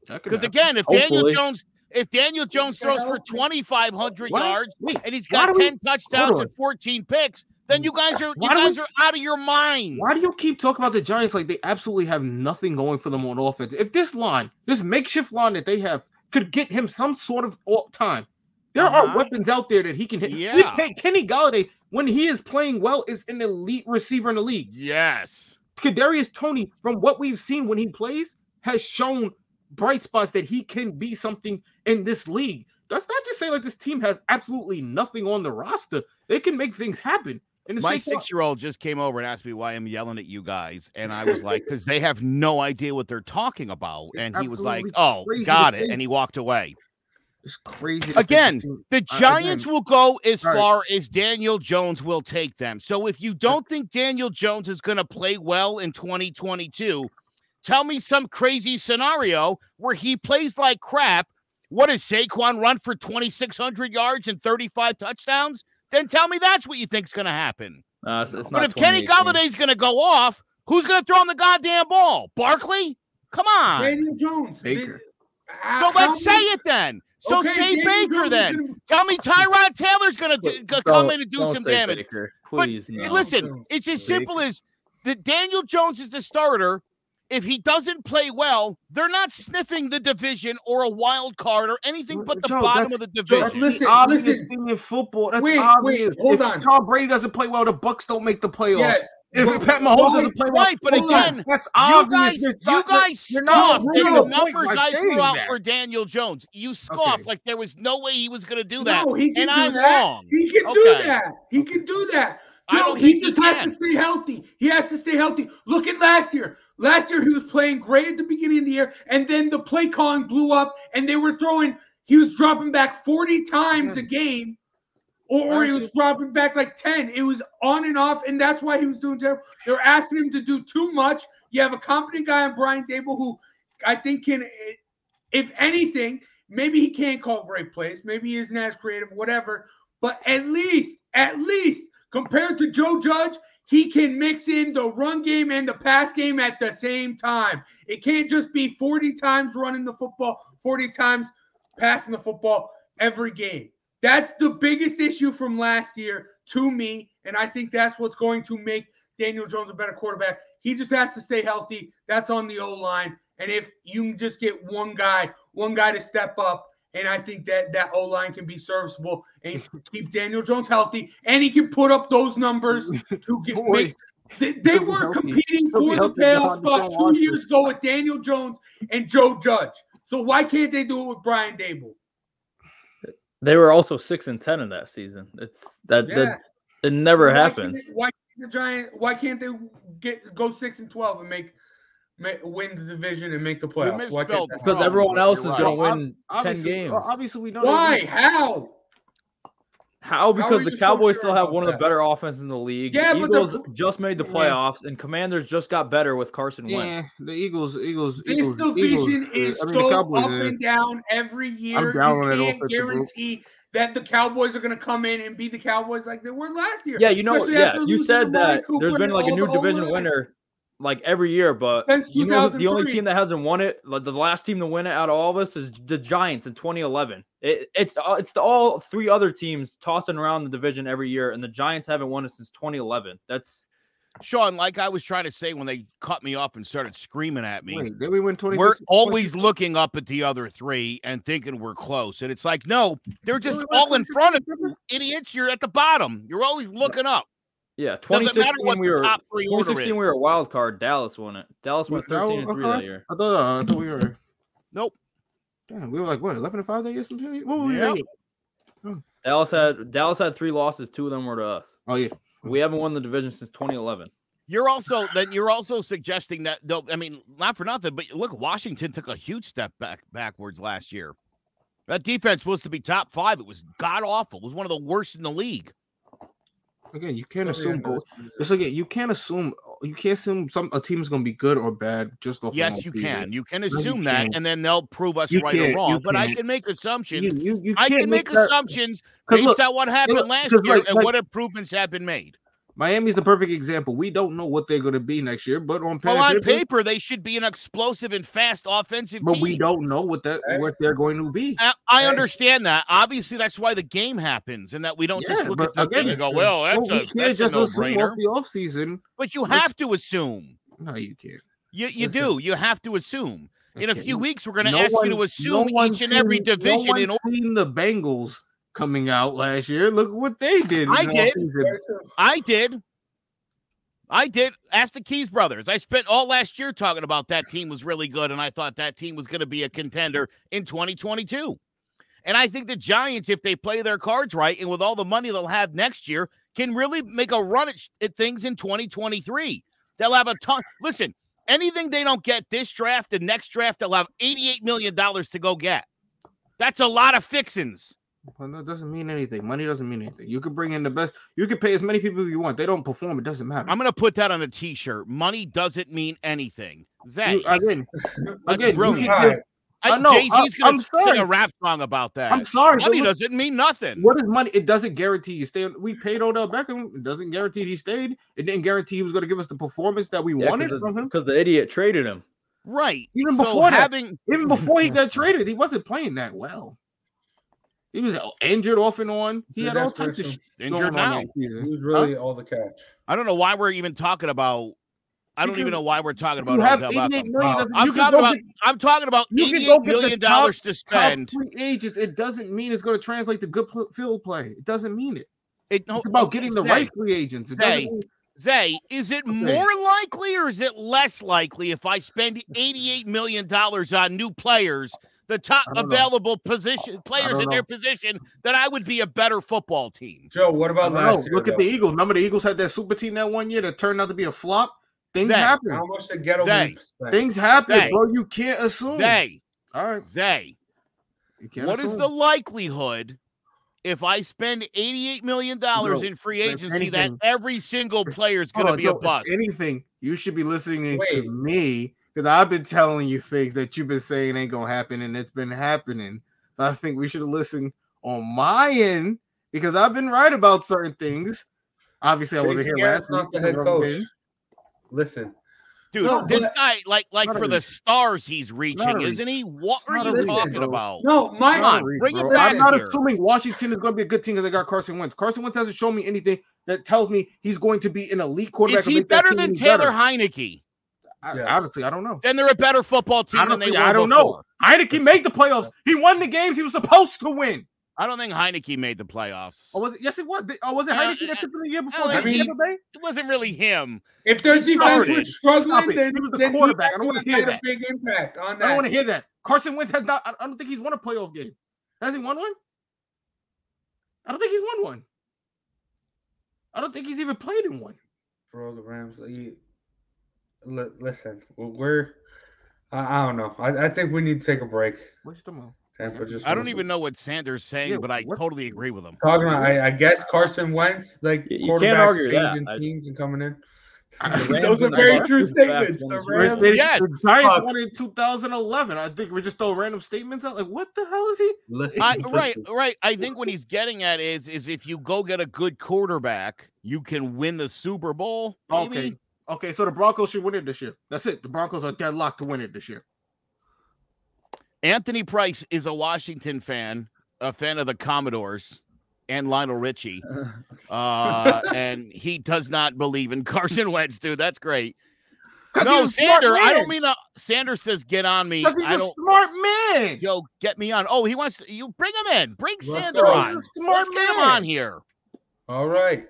Speaker 5: Because again, if Daniel Jones if Daniel Jones throws for 2500 yards
Speaker 7: wait,
Speaker 5: and he's got
Speaker 7: do we-
Speaker 5: 10 touchdowns and 14 picks, then you guys are you
Speaker 7: Why do
Speaker 5: guys
Speaker 7: we-
Speaker 5: are out of your minds.
Speaker 7: Why do you keep talking about the Giants like they absolutely have nothing going for them on offense? If this line, this makeshift line that they have, could get him some sort of all time, there
Speaker 5: Uh-huh.
Speaker 7: are weapons out there that he can hit.
Speaker 5: Yeah.
Speaker 7: pay- Kenny Golladay, when he is playing well, is an elite receiver in the league.
Speaker 5: Yes.
Speaker 7: Kadarius Toney, from what we've seen when he plays, has shown bright spots that he can be something in this league. That's not just say like this team has absolutely nothing on the roster. They can make things happen. And
Speaker 5: My six year old just came over and asked me why I'm yelling at you guys. And I was like, because they have no idea what they're talking about.
Speaker 7: It's
Speaker 5: And he was like, oh, got it. And he walked away.
Speaker 7: It's crazy.
Speaker 5: Again,
Speaker 7: team-
Speaker 5: The
Speaker 7: Uh,
Speaker 5: Giants
Speaker 7: again-
Speaker 5: will go as
Speaker 7: All right.
Speaker 5: far as Daniel Jones will take them. So if you don't think Daniel Jones is going to play well in 2022, tell me some crazy scenario where he plays like crap. What does Saquon run for 2,600 yards and 35 touchdowns? Then tell me that's what you think's going to happen.
Speaker 6: Uh, it's, it's
Speaker 5: But
Speaker 6: not
Speaker 5: if Kenny
Speaker 6: 2018.
Speaker 5: Golladay's going to go off, who's going to throw him the goddamn ball? Barkley? Come on.
Speaker 4: Daniel Jones.
Speaker 7: Baker.
Speaker 5: So let's say it then. So
Speaker 4: Okay,
Speaker 5: say
Speaker 4: Daniel
Speaker 5: Baker
Speaker 4: Jones
Speaker 5: then.
Speaker 4: gonna-
Speaker 5: Tell me Tyrod Taylor's going to
Speaker 6: Don't-
Speaker 5: come in and do
Speaker 6: don't
Speaker 5: some
Speaker 6: say
Speaker 5: damage.
Speaker 6: Baker,
Speaker 5: But
Speaker 6: no.
Speaker 5: listen,
Speaker 4: Jones.
Speaker 5: it's as
Speaker 7: Baker.
Speaker 5: simple as that Daniel Jones is the starter. If he doesn't play well, they're not sniffing the division or a wild card or anything but the
Speaker 7: Joe,
Speaker 5: bottom
Speaker 7: that's-
Speaker 5: of the
Speaker 4: Joe,
Speaker 5: division.
Speaker 7: That's
Speaker 4: Listen,
Speaker 7: the obvious
Speaker 4: listen.
Speaker 7: thing in football. That's
Speaker 4: Wait, wait,
Speaker 7: obvious.
Speaker 4: hold
Speaker 7: if
Speaker 4: on.
Speaker 7: Tom Brady doesn't play well, the Bucks don't make the playoffs.
Speaker 4: Yes.
Speaker 7: If
Speaker 4: But
Speaker 7: Pat Mahomes doesn't play well,
Speaker 5: Right, but
Speaker 7: hold on.
Speaker 5: again,
Speaker 7: that's
Speaker 5: You
Speaker 7: obvious.
Speaker 5: guys,
Speaker 7: You're
Speaker 5: you guys
Speaker 7: you're not
Speaker 5: scoffed at the numbers I threw out
Speaker 7: that.
Speaker 5: for Daniel Jones. You scoffed
Speaker 7: Okay.
Speaker 5: like there was no way he was going to do that,
Speaker 4: No, he can
Speaker 5: and
Speaker 4: do
Speaker 5: I'm
Speaker 4: that.
Speaker 5: wrong.
Speaker 4: He can do
Speaker 5: Okay.
Speaker 4: that. He can do that. Joe,
Speaker 5: don't
Speaker 4: he
Speaker 5: think he
Speaker 4: just has to stay healthy. He has to stay healthy. Look at last year. Last year he was playing great at the beginning of the year, and then the play calling blew up, and they were throwing. He was dropping back forty times a game, or, he was dropping back like ten. It was on and off, and that's why he was doing terrible. They're asking him to do too much. You have a competent guy in Brian Daboll who I think can, if anything, maybe he can't call great plays. Maybe he isn't as creative, whatever. But at least, at least compared to Joe Judge, he can mix in the run game and the pass game at the same time. It can't just be 40 times running the football, 40 times passing the football every game. That's the biggest issue from last year to me. And I think that's what's going to make Daniel Jones a better quarterback. He just has to stay healthy. That's on the O line. And if you can just get one guy, one guy to step up, and I think that that O line can be serviceable and keep Daniel Jones healthy, and he can put up those numbers to get make. They, they were competing for the playoff spot two years ago with Daniel Jones and Joe Judge. So why can't they do it with Brian Daboll?
Speaker 6: They were also six and ten in that season. It's that
Speaker 4: Yeah.
Speaker 6: that it never
Speaker 4: Why can't
Speaker 6: happens.
Speaker 4: they- Why can't the Giant? Why can't they get go six and twelve and make, make win the division and make the playoffs? Why can't
Speaker 6: Because everyone else
Speaker 5: you're
Speaker 6: is
Speaker 5: right.
Speaker 6: going to
Speaker 7: Well,
Speaker 6: win ten
Speaker 7: Obviously,
Speaker 6: games.
Speaker 7: well, obviously we know
Speaker 4: that?
Speaker 7: that
Speaker 4: Why?
Speaker 7: we-
Speaker 4: How?
Speaker 6: How? Because
Speaker 4: you
Speaker 6: the
Speaker 4: so
Speaker 6: Cowboys
Speaker 4: sure
Speaker 6: still have
Speaker 4: about
Speaker 6: one of the better offenses in the league.
Speaker 4: Yeah,
Speaker 6: the
Speaker 4: but the-
Speaker 6: Eagles just made the
Speaker 7: Yeah.
Speaker 6: playoffs, and Commanders just got better with Carson Wentz.
Speaker 7: Yeah, the Eagles, Eagles,
Speaker 4: This
Speaker 7: Eagles,
Speaker 4: division
Speaker 7: Eagles,
Speaker 4: is
Speaker 7: I mean,
Speaker 4: so
Speaker 7: Cowboys,
Speaker 4: up and down every year.
Speaker 7: down on that
Speaker 4: you can't
Speaker 7: offensive group.
Speaker 4: guarantee that the Cowboys are going to come in and be the Cowboys like they were last year.
Speaker 6: Yeah, you know,
Speaker 4: Especially
Speaker 6: yeah,
Speaker 4: after
Speaker 6: you
Speaker 4: losing
Speaker 6: said
Speaker 4: to Amari
Speaker 6: that
Speaker 4: Cooper
Speaker 6: there's been
Speaker 4: and
Speaker 6: like a
Speaker 4: all
Speaker 6: new
Speaker 4: the
Speaker 6: division
Speaker 4: O-line.
Speaker 6: winner like every year, but you know the only team that hasn't won it, like the last team to win it out of all of us is the Giants in 2011. It, it's uh, it's the all three other teams tossing around the division every year, and the Giants haven't won it since 2011. That's
Speaker 5: Sean, like I was trying to say when they cut me off and started screaming at me,
Speaker 7: Wait, did we win 20?
Speaker 5: we're always looking up at the other three and thinking we're close. And it's like, no, they're just all in front of you. Idiots, you're at the bottom. You're always looking up.
Speaker 6: Yeah, 2016 we were
Speaker 5: top three
Speaker 6: 2016
Speaker 5: is.
Speaker 6: we were a wild card. Dallas won it. Dallas went 13 and 3 that year.
Speaker 7: I thought, uh, I thought we were.
Speaker 5: Nope.
Speaker 7: Damn, we were like what, eleven and five that year? Some shit? What were we?
Speaker 5: Yep.
Speaker 6: Dallas had Dallas had three losses. Two of them were to us.
Speaker 7: Oh yeah.
Speaker 6: We haven't won the division since 2011.
Speaker 5: You're also then you're also suggesting that though I mean not for nothing, but look, Washington took a huge step back backwards last year. That defense was to be top five. It was god awful. It was one of the worst in the league.
Speaker 7: Again, you can't assume.
Speaker 4: under-
Speaker 7: Just again, you can't assume. You can't assume some a team is going to be good or bad just off.
Speaker 5: Yes, you can. You can
Speaker 7: you
Speaker 5: assume that,
Speaker 7: can't.
Speaker 5: and then they'll prove us
Speaker 7: You
Speaker 5: right or wrong. But I
Speaker 7: can't.
Speaker 5: make assumptions.
Speaker 7: You, you, you
Speaker 5: I can make,
Speaker 7: that-
Speaker 5: assumptions based
Speaker 7: look,
Speaker 5: on what happened
Speaker 7: look,
Speaker 5: last year
Speaker 7: like-
Speaker 5: and
Speaker 7: like-
Speaker 5: what improvements have been made.
Speaker 7: Miami's the perfect example. We don't know what they're going to be next year, but on
Speaker 5: Well, on
Speaker 7: paper,
Speaker 5: paper, they should be an explosive and fast offensive
Speaker 7: but
Speaker 5: team.
Speaker 7: we don't know what that
Speaker 4: Hey.
Speaker 7: what they're going to be.
Speaker 5: I, I
Speaker 4: Hey.
Speaker 5: understand that. Obviously, that's why the game happens, and that we don't just look at the thing
Speaker 7: again,
Speaker 5: and go, "Well, that's
Speaker 7: Well,
Speaker 5: a,
Speaker 7: we can't
Speaker 5: that's a
Speaker 7: assume
Speaker 5: no-brainer."
Speaker 7: off the offseason.
Speaker 5: But you have to assume.
Speaker 7: No, you can't.
Speaker 5: You you
Speaker 4: Listen.
Speaker 5: do. You have to assume. In a few weeks, we're going to
Speaker 7: No
Speaker 5: ask you to assume
Speaker 7: one's
Speaker 5: each and every division
Speaker 7: no
Speaker 5: in order.
Speaker 7: seen the Bengals coming out last year. Look what they did.
Speaker 5: I did.
Speaker 7: offseason.
Speaker 4: Very true.
Speaker 5: I did. I did. Ask the Keys brothers. I spent all last year talking about that team was really good, and I thought that team was going to be a contender in 2022. And I think the Giants, if they play their cards right, and with all the money they'll have next year, can really make a run at, at things in 2023. They'll have a ton. Listen, anything they don't get this draft, the next draft, they'll have $88 million to go get. That's a lot of fixins.
Speaker 7: Well, that doesn't mean anything. Money doesn't mean anything. You could bring in the best. You could pay as many people as you want. They don't perform. It doesn't matter.
Speaker 5: I'm going to put that on a t shirt. Money doesn't mean anything. Zach,
Speaker 7: You- again,
Speaker 5: that's
Speaker 7: again, you
Speaker 5: brilliant.
Speaker 7: can
Speaker 4: right.
Speaker 7: I know,
Speaker 5: Jay Z's
Speaker 7: I-
Speaker 5: going
Speaker 7: I'm
Speaker 5: to sing
Speaker 7: sorry.
Speaker 5: a rap song about that.
Speaker 7: I'm sorry.
Speaker 5: Money
Speaker 7: look,
Speaker 5: doesn't mean nothing.
Speaker 7: What is money? It doesn't guarantee you stay. We paid Odell Beckham. It doesn't guarantee he stayed. It didn't guarantee he was going to give us the performance that we wanted from him.
Speaker 6: because the idiot traded him.
Speaker 5: Right.
Speaker 7: Even
Speaker 5: So
Speaker 7: before that,
Speaker 5: having
Speaker 7: Even before he got traded, he wasn't playing that well. He was uh, injured off and on. He
Speaker 4: Yeah,
Speaker 7: had all types of
Speaker 4: true.
Speaker 7: shit
Speaker 5: injured now.
Speaker 4: He was really all the catch.
Speaker 5: I don't know why we're even talking about. I don't even know why we're talking about
Speaker 7: you have
Speaker 5: Odell
Speaker 7: 88 million,
Speaker 5: I'm talking about.
Speaker 7: get-
Speaker 5: I'm talking about
Speaker 7: you can go
Speaker 5: eighty-eight
Speaker 7: get
Speaker 5: million
Speaker 7: top-
Speaker 5: dollars to
Speaker 7: top
Speaker 5: spend.
Speaker 7: free agents. It doesn't mean it's going to translate to good field play. It doesn't mean it.
Speaker 5: It, no,
Speaker 7: It's about getting the
Speaker 5: Zay,
Speaker 7: right free agents. It
Speaker 5: Zay,
Speaker 7: mean-
Speaker 5: Zay, is it more likely or is it less likely if I spend eighty-eight million dollars on new players, the top
Speaker 7: I don't know.
Speaker 5: available position players
Speaker 7: don't
Speaker 5: in their position, that I would be a better football team?
Speaker 4: Joe, what about
Speaker 7: don't
Speaker 4: last
Speaker 7: know.
Speaker 4: year?
Speaker 7: Look at the Eagles. Remember the Eagles had that super team that one year that turned out to be a flop. Things
Speaker 5: Zay.
Speaker 7: happen.
Speaker 4: How much did Ghetto
Speaker 5: Zay.
Speaker 7: Things happen,
Speaker 5: Zay.
Speaker 7: bro. You can't assume.
Speaker 5: Zay,
Speaker 7: All right.
Speaker 5: Zay,
Speaker 7: You can't
Speaker 5: what is
Speaker 7: assume.
Speaker 5: the likelihood if I spend $88 million
Speaker 7: Bro,
Speaker 5: in free
Speaker 7: if
Speaker 5: agency that every single player is going to be
Speaker 7: Joe,
Speaker 5: a
Speaker 7: if
Speaker 5: bust?
Speaker 7: Anything you should be listening to me because I've been telling you things that you've been saying ain't gonna happen, and it's been happening. So I think we should listen on my end because I've been right about certain things. Obviously, I wasn't here
Speaker 4: Garrett's
Speaker 7: last week.
Speaker 4: the head coach. Listen,
Speaker 5: Dude,
Speaker 4: No,
Speaker 5: this
Speaker 4: but-
Speaker 5: guy, like, like for the stars he's reaching, isn't he? What
Speaker 7: It's
Speaker 5: are
Speaker 7: not
Speaker 5: you
Speaker 7: reach,
Speaker 5: talking
Speaker 4: bro.
Speaker 5: about?
Speaker 4: no, my
Speaker 5: Come on,
Speaker 7: Reach,
Speaker 5: bring it back
Speaker 7: I'm not
Speaker 5: here.
Speaker 7: assuming Washington is going to be a good team because they got Carson Wentz. Carson Wentz hasn't shown me anything that tells me he's going to be an elite quarterback.
Speaker 5: Is he better than Taylor
Speaker 7: better.
Speaker 5: Heinicke?
Speaker 7: I,
Speaker 4: Yeah.
Speaker 7: Honestly, I don't know.
Speaker 5: Then they're a better football team than they were
Speaker 7: I don't
Speaker 5: before.
Speaker 7: know. Heineken made the playoffs. He won the games he was supposed to win.
Speaker 5: I don't think Heinicke made the playoffs.
Speaker 7: Oh, was it? Yes, it was. Oh, was it
Speaker 5: Uh,
Speaker 7: Heineken
Speaker 5: uh,
Speaker 7: that took him the year before?
Speaker 5: think
Speaker 7: the
Speaker 4: he-
Speaker 7: Tampa Bay?
Speaker 5: It wasn't really him.
Speaker 4: if their
Speaker 5: He
Speaker 4: defense was struggling, then,
Speaker 7: He was the
Speaker 4: then he
Speaker 7: quarterback. I don't wanna hear
Speaker 4: have a
Speaker 7: that.
Speaker 4: big impact on that.
Speaker 7: I don't want to hear that. Carson Wentz has not. I I don't think he's won a playoff game. Has he won one? I don't think he's won one. I don't think he's even played in one.
Speaker 4: Bro, the Rams. You, li- listen, we're. I, I don't know. I, I think we need to take a break.
Speaker 7: What's the mo?
Speaker 4: Tampa just.
Speaker 5: I don't
Speaker 4: won.
Speaker 5: even know what Sanders saying,
Speaker 7: Yeah,
Speaker 5: but I totally agree with him.
Speaker 4: Talking about, I, I guess Carson Wentz, like
Speaker 6: You- you can't
Speaker 4: quarterbacks
Speaker 6: argue that.
Speaker 4: changing
Speaker 6: I-
Speaker 4: teams and coming in. Those are very true
Speaker 6: is the fact
Speaker 4: statements.
Speaker 6: on
Speaker 4: The Rams,
Speaker 7: stating
Speaker 5: Yes.
Speaker 7: the Giants won in 2011. I think we just throw random statements out. Like, what the hell is he?
Speaker 4: listen,
Speaker 5: I,
Speaker 4: listen.
Speaker 5: right, right. I think what he's getting at is, is if you go get a good quarterback, you can win the Super Bowl. Maybe.
Speaker 7: Okay. Okay, so the Broncos should win it this year. That's it. The Broncos are deadlocked to win it this year.
Speaker 5: Anthony Price is a Washington fan, a fan of the Commodores and Lionel Richie. Uh, and he does not believe in Carson Wentz, dude. That's great. No,
Speaker 7: he's a smart
Speaker 5: Sander, I don't mean uh, Sanders says get on me.
Speaker 7: 'Cause he's
Speaker 5: I
Speaker 7: a
Speaker 5: don't
Speaker 7: smart man.
Speaker 5: Yo, get me on. Oh, he wants to you bring him in. Bring
Speaker 4: Let's
Speaker 5: Sander
Speaker 4: go.
Speaker 5: on.
Speaker 7: He's a smart
Speaker 5: Let's get him
Speaker 7: man.
Speaker 5: on here.
Speaker 4: All right.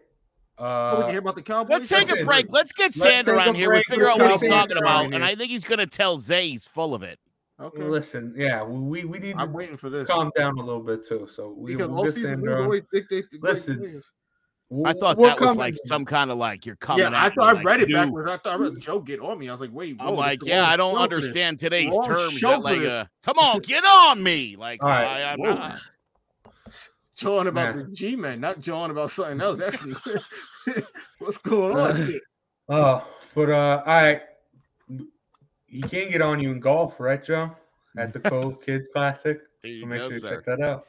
Speaker 4: Uh,
Speaker 7: so we can hear about the Cowboys.
Speaker 5: Let's take a break. Let's get
Speaker 4: let's
Speaker 5: Sander on here. We'll figure out what he's
Speaker 4: Sander
Speaker 5: talking about. And I think he's going to tell Zay he's full of it.
Speaker 7: Okay.
Speaker 4: Listen, yeah, we we need
Speaker 7: I'm
Speaker 4: to
Speaker 7: waiting for this
Speaker 4: calm down a little bit too. So we,
Speaker 7: because
Speaker 4: we'll
Speaker 7: all season we always dictate the
Speaker 4: Listen,
Speaker 7: players.
Speaker 5: I thought
Speaker 4: we'll
Speaker 5: that was like some kind of like you're coming
Speaker 7: Yeah, I thought
Speaker 5: me
Speaker 7: I read
Speaker 5: like,
Speaker 7: it
Speaker 5: you.
Speaker 7: backwards. I thought I read the Joe get on me. I was like, wait,
Speaker 5: I'm like, yeah, I don't
Speaker 7: show for
Speaker 5: understand today's
Speaker 7: Wrong
Speaker 5: terms.
Speaker 7: show
Speaker 5: That
Speaker 7: for
Speaker 5: like, uh, come on, get on me. Like,
Speaker 4: All right,
Speaker 5: I, I'm not.
Speaker 7: Jawing about
Speaker 4: Man.
Speaker 7: the G man, not jawing about something else. That's what's going on. here?
Speaker 4: Oh, but uh, all right. He can't get on you in golf, right, Joe? At the Cove Kids Classic.
Speaker 5: There you
Speaker 4: So make
Speaker 5: go,
Speaker 4: sure you
Speaker 5: sir.
Speaker 4: check that out.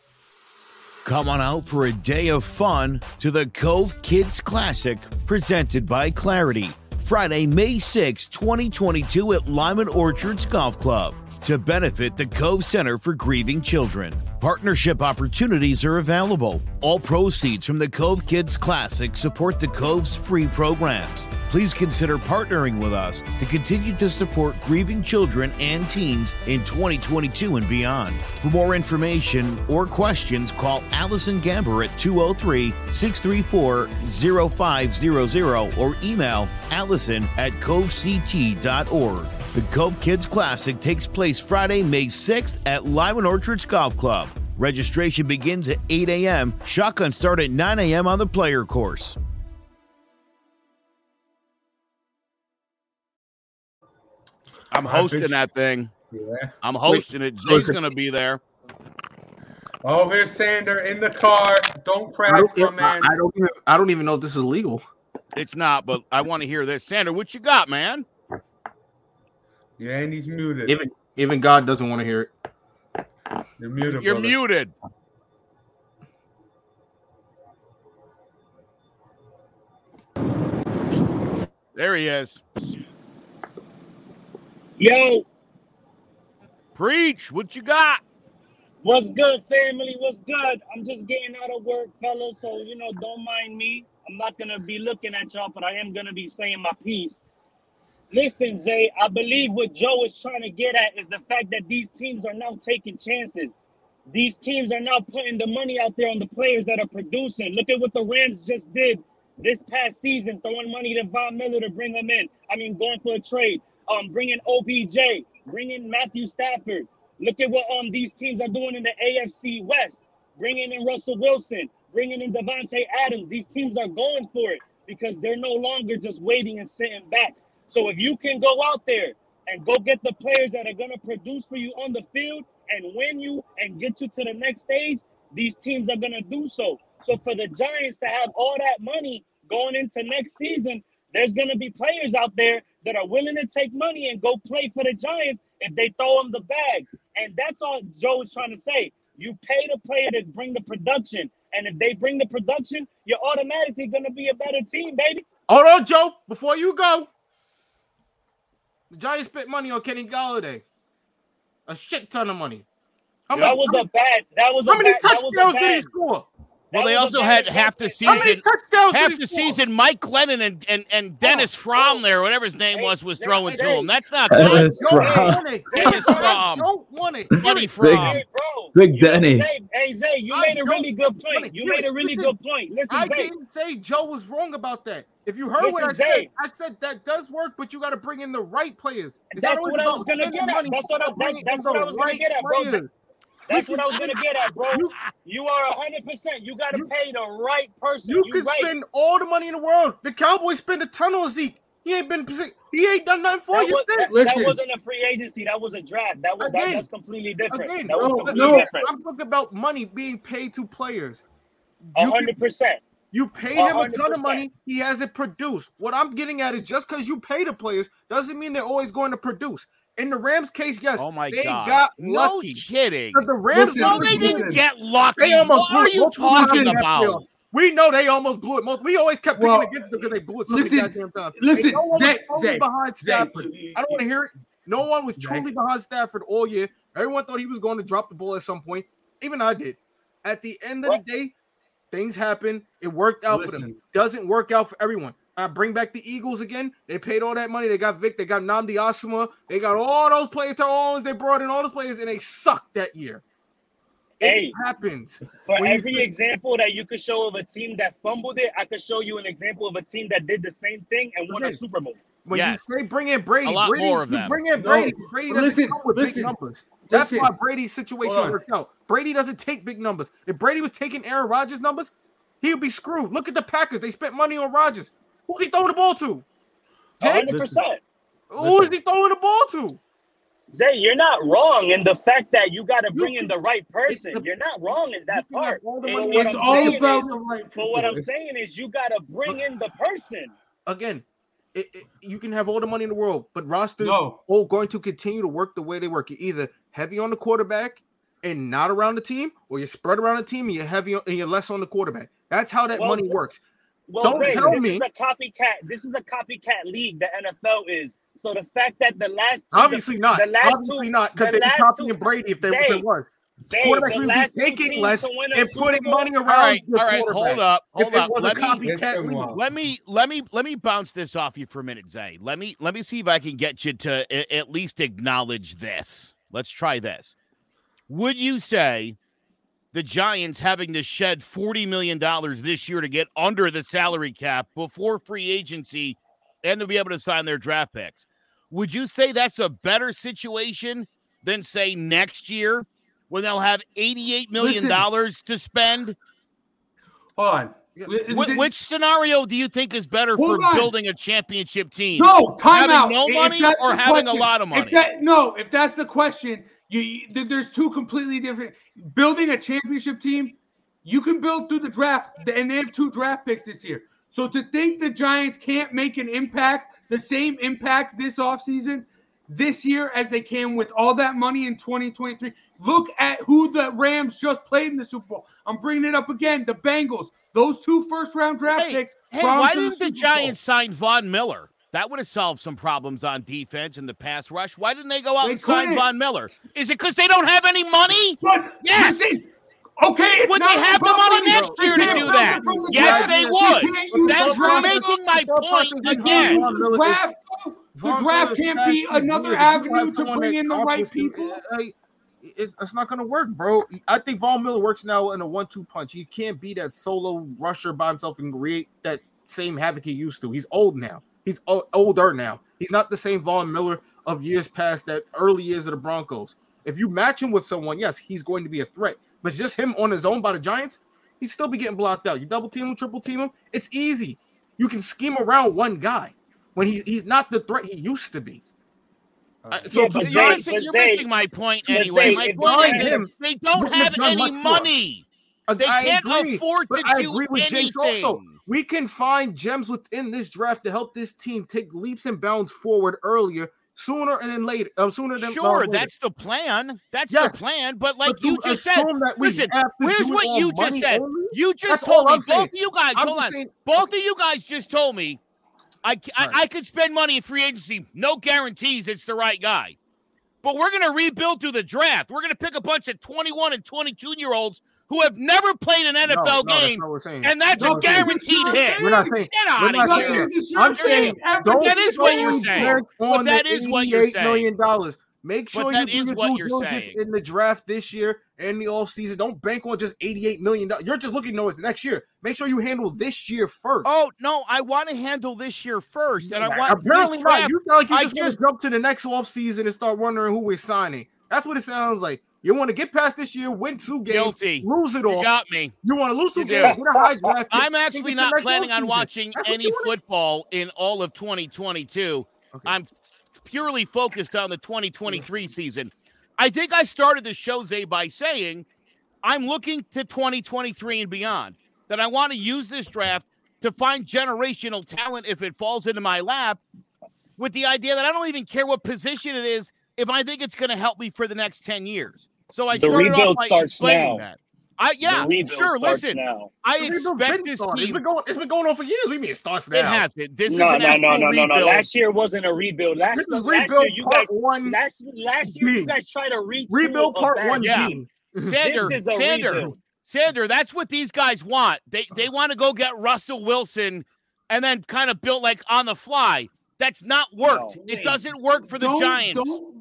Speaker 8: Come on out for a day of fun to the Cove Kids Classic presented by Clarity. Friday, May 6, 2022 at Lyman Orchards Golf Club to benefit the Cove Center for Grieving Children. Partnership opportunities are available. All proceeds from the Cove Kids Classic support the Cove's free programs. Please consider partnering with us to continue to support grieving children and teens in 2022 and beyond. For more information or questions, call Allison Gamber at 203 634 0500 or email allison at covect.org. The Cove Kids Classic takes place Friday, May 6th at Lyman Orchards Golf Club. Registration begins at 8 a.m. Shotgun start at 9 a.m. on the player course.
Speaker 5: I'm hosting that thing.
Speaker 4: Yeah.
Speaker 5: I'm hosting it. Jay's going to be there.
Speaker 4: Oh, here's Sander in the car. Don't
Speaker 7: I
Speaker 4: crash,
Speaker 7: don't,
Speaker 4: my man.
Speaker 7: I don't even I don't even know if this is legal.
Speaker 5: It's not, but I want to hear this. Sander, what you got, man?
Speaker 4: Yeah, and he's muted.
Speaker 7: Even even God doesn't want to hear it.
Speaker 4: You're muted.
Speaker 5: You're
Speaker 4: brother.
Speaker 5: muted. There he is.
Speaker 9: Yo,
Speaker 5: Preach. What you got?
Speaker 9: what's good, family? What's good? I'm just getting out of work, fellas. So, you know, don't mind me. I'm not going to be looking at y'all, but I am going to be saying my piece. Listen, Zay, I believe what Joe is trying to get at is the fact that these teams are now taking chances. These teams are now putting the money out there on the players that are producing. Look at what the Rams just did this past season, throwing money to Von Miller to bring him in. I mean, going for a trade, um, bringing OBJ, bringing Matthew Stafford. Look at what um these teams are doing in the AFC West, bringing in Russell Wilson, bringing in Davante Adams. These teams are going for it because they're no longer just waiting and sitting back. So if you can go out there and go get the players that are going to produce for you on the field and win you and get you to the next stage, these teams are going to do so. So for the Giants to have all that money going into next season, there's going to be players out there that are willing to take money and go play for the Giants if they throw them the bag. And that's all Joe is trying to say. You pay the player to bring the production. And if they bring the production, you're automatically going to be a better team, baby.
Speaker 7: Hold on, Joe. Before you go, the Giants spent money on Kenny Golladay. A shit ton of money. How
Speaker 9: that
Speaker 7: many,
Speaker 9: was a bad. That was
Speaker 7: how many
Speaker 9: bad, that was a
Speaker 7: touchdowns did he score?
Speaker 5: Well, they also had half the
Speaker 9: investment.
Speaker 7: How many
Speaker 5: season. Half the season, Mike Glennon and, and, and Dennis
Speaker 9: Bro,
Speaker 5: Fromm there, whatever his name
Speaker 9: Hey,
Speaker 5: was, was throwing
Speaker 9: hey,
Speaker 5: to
Speaker 9: hey.
Speaker 5: him. That's not
Speaker 6: That
Speaker 5: good.
Speaker 6: is
Speaker 7: Don't
Speaker 6: Fromm.
Speaker 7: want.
Speaker 5: Dennis Fromm.
Speaker 7: Don't want it.
Speaker 5: Buddy
Speaker 6: Big-
Speaker 5: Fromm.
Speaker 9: Hey, bro.
Speaker 6: Big Denny.
Speaker 9: Zay, hey, Zay, you
Speaker 7: I
Speaker 9: made a really good point. You
Speaker 7: hear
Speaker 9: made a really
Speaker 7: Listen,
Speaker 9: good point. Listen,
Speaker 7: I
Speaker 9: Zay.
Speaker 7: didn't say Joe was wrong about that. If you heard what I
Speaker 9: Listen,
Speaker 7: said, I said that does work, but you got to bring in the right players. It's
Speaker 9: That's what I was gonna get at. That's what I-
Speaker 7: it's about bringing
Speaker 9: that's what I was gonna get at, bro.
Speaker 7: Players.
Speaker 9: That's what I was gonna get at, bro.
Speaker 7: You-
Speaker 9: You are hundred percent. You got to
Speaker 7: You-
Speaker 9: pay the right person.
Speaker 7: You
Speaker 9: You
Speaker 7: can
Speaker 9: right.
Speaker 7: spend all the money in the world. The Cowboys spend a ton on Zeke. He ain't been he ain't done nothing for
Speaker 9: That,
Speaker 7: you
Speaker 9: was, that,
Speaker 7: since.
Speaker 9: that
Speaker 4: Listen.
Speaker 9: wasn't a free agency. That was a draft. That was that, that's completely different.
Speaker 7: Again,
Speaker 9: that was
Speaker 4: no,
Speaker 9: completely
Speaker 7: no,
Speaker 9: different.
Speaker 7: I'm talking about money being paid to players.
Speaker 9: A
Speaker 7: You,
Speaker 9: hundred percent.
Speaker 7: you paid him a ton of money. He hasn't produced. What I'm getting at is just because you pay the players doesn't mean they're always going to produce. In the Rams case, yes,
Speaker 5: Oh my
Speaker 7: they
Speaker 5: god!
Speaker 7: got
Speaker 5: no
Speaker 7: lucky.
Speaker 5: kidding.
Speaker 7: But the Rams,
Speaker 4: Listen,
Speaker 5: No, they didn't
Speaker 7: it.
Speaker 5: get lucky.
Speaker 7: They almost
Speaker 5: What
Speaker 7: blew
Speaker 5: are you
Speaker 7: multiple
Speaker 5: talking about?
Speaker 7: We know they almost blew it. Most, we always kept picking
Speaker 4: Well,
Speaker 7: against them because they blew it so many
Speaker 4: listen,
Speaker 7: goddamn times.
Speaker 4: listen,
Speaker 7: no one was
Speaker 4: Zay- Zay,
Speaker 7: behind Stafford.
Speaker 4: you-
Speaker 7: I don't want to hear it. No one was
Speaker 4: Zay.
Speaker 7: truly behind Stafford all year. Everyone thought he was going to drop the ball at some point. Even I did. At the end of
Speaker 9: What?
Speaker 7: the day, things happen. It worked out for them. Doesn't work out for everyone. I bring back the Eagles again. They paid all that money. They got Vic. They got Nnamdi Asomugha. They got all those players. Terrell Owens. They brought in all those players, and they sucked that year.
Speaker 9: Hey,
Speaker 7: happens.
Speaker 9: For
Speaker 7: When you
Speaker 9: every example that you could show of a team that fumbled it, I could show you an example of a team that did the same thing and won a
Speaker 7: Okay.
Speaker 9: Super Bowl.
Speaker 7: When
Speaker 5: Yes.
Speaker 7: you say bring in Brady,
Speaker 5: A lot
Speaker 7: Brady,
Speaker 5: more of
Speaker 7: you
Speaker 5: them.
Speaker 7: bring in
Speaker 4: No,
Speaker 7: Brady. Brady doesn't
Speaker 4: listen,
Speaker 7: come with
Speaker 4: listen,
Speaker 7: big numbers. That's
Speaker 4: listen.
Speaker 7: why Brady's situation
Speaker 4: Hold
Speaker 7: worked out. Brady doesn't take big numbers. If Brady was taking Aaron Rodgers' numbers, he would be screwed. Look at the Packers. They spent money on Rodgers. Who's he throwing the ball to?
Speaker 9: 100%.
Speaker 7: Who is he throwing the ball to?
Speaker 9: Zay, you're not wrong in the fact that you got to bring in the right person.
Speaker 7: the-
Speaker 9: You're not wrong in that
Speaker 7: you can have
Speaker 9: part.
Speaker 7: all the
Speaker 9: And
Speaker 7: money-
Speaker 4: It's all about
Speaker 9: is-
Speaker 4: the right
Speaker 9: But what I'm saying is you got to bring in the person.
Speaker 7: Again, it, it- you can have all the money in the world, but rosters
Speaker 4: No.
Speaker 7: all going to continue to work the way they work. You're either heavy on the quarterback and not around the team, or you're spread around the team and you're heavy on, and you're less on the quarterback. That's how that
Speaker 9: Well,
Speaker 7: money
Speaker 9: so-
Speaker 7: works.
Speaker 9: Well,
Speaker 7: Don't
Speaker 9: Zay,
Speaker 7: tell
Speaker 9: this
Speaker 7: me-
Speaker 9: is a copycat. This is a copycat league. The NFL is. So the fact that the last two,
Speaker 7: Obviously
Speaker 9: the,
Speaker 7: not.
Speaker 9: The last
Speaker 7: Obviously
Speaker 9: two,
Speaker 7: not, because
Speaker 9: the
Speaker 7: they'd be
Speaker 9: last
Speaker 7: copying
Speaker 9: two-
Speaker 7: Brady if they
Speaker 9: Zay,
Speaker 7: if it was.
Speaker 9: Zay,
Speaker 7: Quarterbacks
Speaker 9: the
Speaker 7: would be taking less
Speaker 9: to win a
Speaker 7: and putting
Speaker 9: Bowl-
Speaker 7: money around.
Speaker 5: All right,
Speaker 7: the
Speaker 5: all right, hold up,
Speaker 7: If
Speaker 5: hold
Speaker 7: it
Speaker 5: up.
Speaker 7: was a
Speaker 5: Let me
Speaker 7: copycat
Speaker 4: It's been
Speaker 7: league.
Speaker 4: wild.
Speaker 5: let me let me let me bounce this off you for a minute, Zay. Let me let me see if I can get you to a- at least acknowledge this. Let's try this. Would you say the Giants having to shed forty million dollars this year to get under the salary cap before free agency and to be able to sign their draft picks? Would you say that's a better situation than say next year when they'll have eighty-eight million dollars to spend?
Speaker 4: Hold on.
Speaker 7: Yeah.
Speaker 5: Wh- which scenario do you think is better
Speaker 4: Hold
Speaker 5: for
Speaker 4: on.
Speaker 5: building a championship team?
Speaker 4: No, time
Speaker 5: Having
Speaker 4: out.
Speaker 5: no money or
Speaker 4: the
Speaker 5: having a lot of money?
Speaker 4: If that no, if that's the question, you, you there's two completely different. Building a championship team, you can build through the draft, and they have two draft picks this year. So to think the Giants can't make an impact, the same impact this offseason, this year as they can with all that money in 2023. Look at who the Rams just played in the Super Bowl. I'm bringing it up again. The Bengals. Those two first round draft
Speaker 5: Hey,
Speaker 4: picks.
Speaker 5: Hey, why didn't the
Speaker 4: Bowl.
Speaker 5: Giants sign Von Miller? That would have solved some problems on defense and the pass rush. Why didn't they go out
Speaker 4: They
Speaker 5: and sign
Speaker 4: couldn't.
Speaker 5: Von Miller? Is it because they don't have any money?
Speaker 4: But
Speaker 5: Yes.
Speaker 4: listen, okay, it's
Speaker 5: Would
Speaker 4: not
Speaker 5: they have the
Speaker 4: about
Speaker 5: money next year to do that?
Speaker 4: the
Speaker 5: Yes,
Speaker 4: draft.
Speaker 5: they would. That's
Speaker 4: the
Speaker 5: making my point again.
Speaker 4: The draft, the draft can't be another
Speaker 7: years. If you have
Speaker 4: avenue to bring in the right people.
Speaker 7: It's, it's not going to work, bro. I think Von Miller works now in a one-two punch. He can't be that solo rusher by himself and create that same havoc he used to. He's old now. He's older now. He's not the same Von Miller of years past that early years of the Broncos. If you match him with someone, yes, he's going to be a threat. But just him on his own by the Giants, he'd still be getting blocked out. You double team him, triple team him, it's easy. You can scheme around one guy when he's he's not the threat he used to be. Uh, so
Speaker 9: Yeah, but
Speaker 5: You're,
Speaker 7: honest,
Speaker 5: missing, you're
Speaker 9: Zay-
Speaker 5: missing my point anyway.
Speaker 9: Zay,
Speaker 5: My point is
Speaker 7: him
Speaker 5: they don't have
Speaker 7: have
Speaker 5: any
Speaker 7: much for us.
Speaker 5: money.
Speaker 7: I-
Speaker 5: They
Speaker 7: I
Speaker 5: can't
Speaker 7: agree,
Speaker 5: afford
Speaker 7: but
Speaker 5: to
Speaker 7: I
Speaker 5: do
Speaker 7: agree with James also.
Speaker 5: anything.
Speaker 7: We can find gems within this draft to help this team take leaps and bounds forward earlier, sooner and then later. Um, sooner than uh,
Speaker 5: Sure,
Speaker 7: later.
Speaker 5: that's the plan. That's
Speaker 7: Yes.
Speaker 5: the plan. But like
Speaker 7: But
Speaker 5: you just said, listen, here's what you just said.
Speaker 7: only?
Speaker 5: You just
Speaker 7: That's
Speaker 5: told me,
Speaker 7: I'm
Speaker 5: both
Speaker 7: saying.
Speaker 5: of you guys,
Speaker 7: I'm
Speaker 5: hold
Speaker 7: just
Speaker 5: on.
Speaker 7: saying-
Speaker 5: both of you guys just told me I, I-
Speaker 7: Right.
Speaker 5: I could spend money in free agency. No guarantees it's the right guy. But we're going to rebuild through the draft. We're going to pick a bunch of 21 and 22 year olds who have never played an NFL
Speaker 7: no, that's
Speaker 5: game,
Speaker 7: not what we're
Speaker 5: and that's
Speaker 4: No,
Speaker 5: a guaranteed hit.
Speaker 7: We're not saying.
Speaker 5: Get out
Speaker 7: We're
Speaker 5: of
Speaker 7: not
Speaker 5: here.
Speaker 7: saying
Speaker 4: This
Speaker 7: that.
Speaker 4: is your
Speaker 7: I'm
Speaker 4: thing.
Speaker 7: saying don't
Speaker 5: That is what you're saying. But that
Speaker 7: the
Speaker 5: is what you're saying.
Speaker 7: $88 million. Make sure you
Speaker 5: is
Speaker 7: do
Speaker 5: what
Speaker 7: your
Speaker 5: you're
Speaker 7: due diligence
Speaker 5: saying.
Speaker 7: in the draft this year and the offseason. Don't bank on just $88 million. You're just looking no, it's next year. Make sure you handle this year first.
Speaker 5: Oh, no, I want to handle this year first. And I want
Speaker 7: Apparently not.
Speaker 5: draft-
Speaker 7: You sound like you
Speaker 5: I
Speaker 7: just, want to jump to the next offseason and start wondering who we're signing. That's what it sounds like. You want to get past this year, win two games,
Speaker 5: Guilty.
Speaker 7: lose it
Speaker 5: You
Speaker 7: all.
Speaker 5: got me.
Speaker 7: You want to lose two
Speaker 5: You
Speaker 7: games, get a high draft.
Speaker 5: I'm actually not planning on watching any football in all of 2022.
Speaker 7: Okay.
Speaker 5: I'm purely focused on the 2023 season. I think I started the show, Zay, by saying I'm looking to 2023 and beyond. That I want to use this draft to find generational talent if it falls into my lap, with the idea that I don't even care what position it is if I think it's going to help me for the next 10 years. So I
Speaker 9: The
Speaker 5: started off
Speaker 9: rebuild
Speaker 5: by
Speaker 9: starts
Speaker 5: explaining
Speaker 9: now.
Speaker 5: that. I yeah, sure. Listen,
Speaker 9: now.
Speaker 5: I expect this
Speaker 7: started. It's
Speaker 5: team.
Speaker 7: been going. It's been going on for years. We mean it starts now.
Speaker 5: It hasn't. This
Speaker 9: no,
Speaker 5: is an
Speaker 9: no, no, no, no, no. Last year wasn't a rebuild. Last,
Speaker 7: This is
Speaker 9: last
Speaker 7: rebuild
Speaker 9: year you
Speaker 7: part
Speaker 9: guys
Speaker 7: one.
Speaker 9: last last year you guys tried to retool
Speaker 7: Rebuild part one.
Speaker 5: Yeah.
Speaker 7: team.
Speaker 5: Sander,
Speaker 9: This is a
Speaker 5: Sander,
Speaker 9: rebuild.
Speaker 5: Sander, that's what these guys want. They they want to go get Russell Wilson and then kind of build like on the fly. That's not worked.
Speaker 9: No.
Speaker 5: it doesn't work for the
Speaker 4: Don't-
Speaker 5: Giants.
Speaker 4: Don't,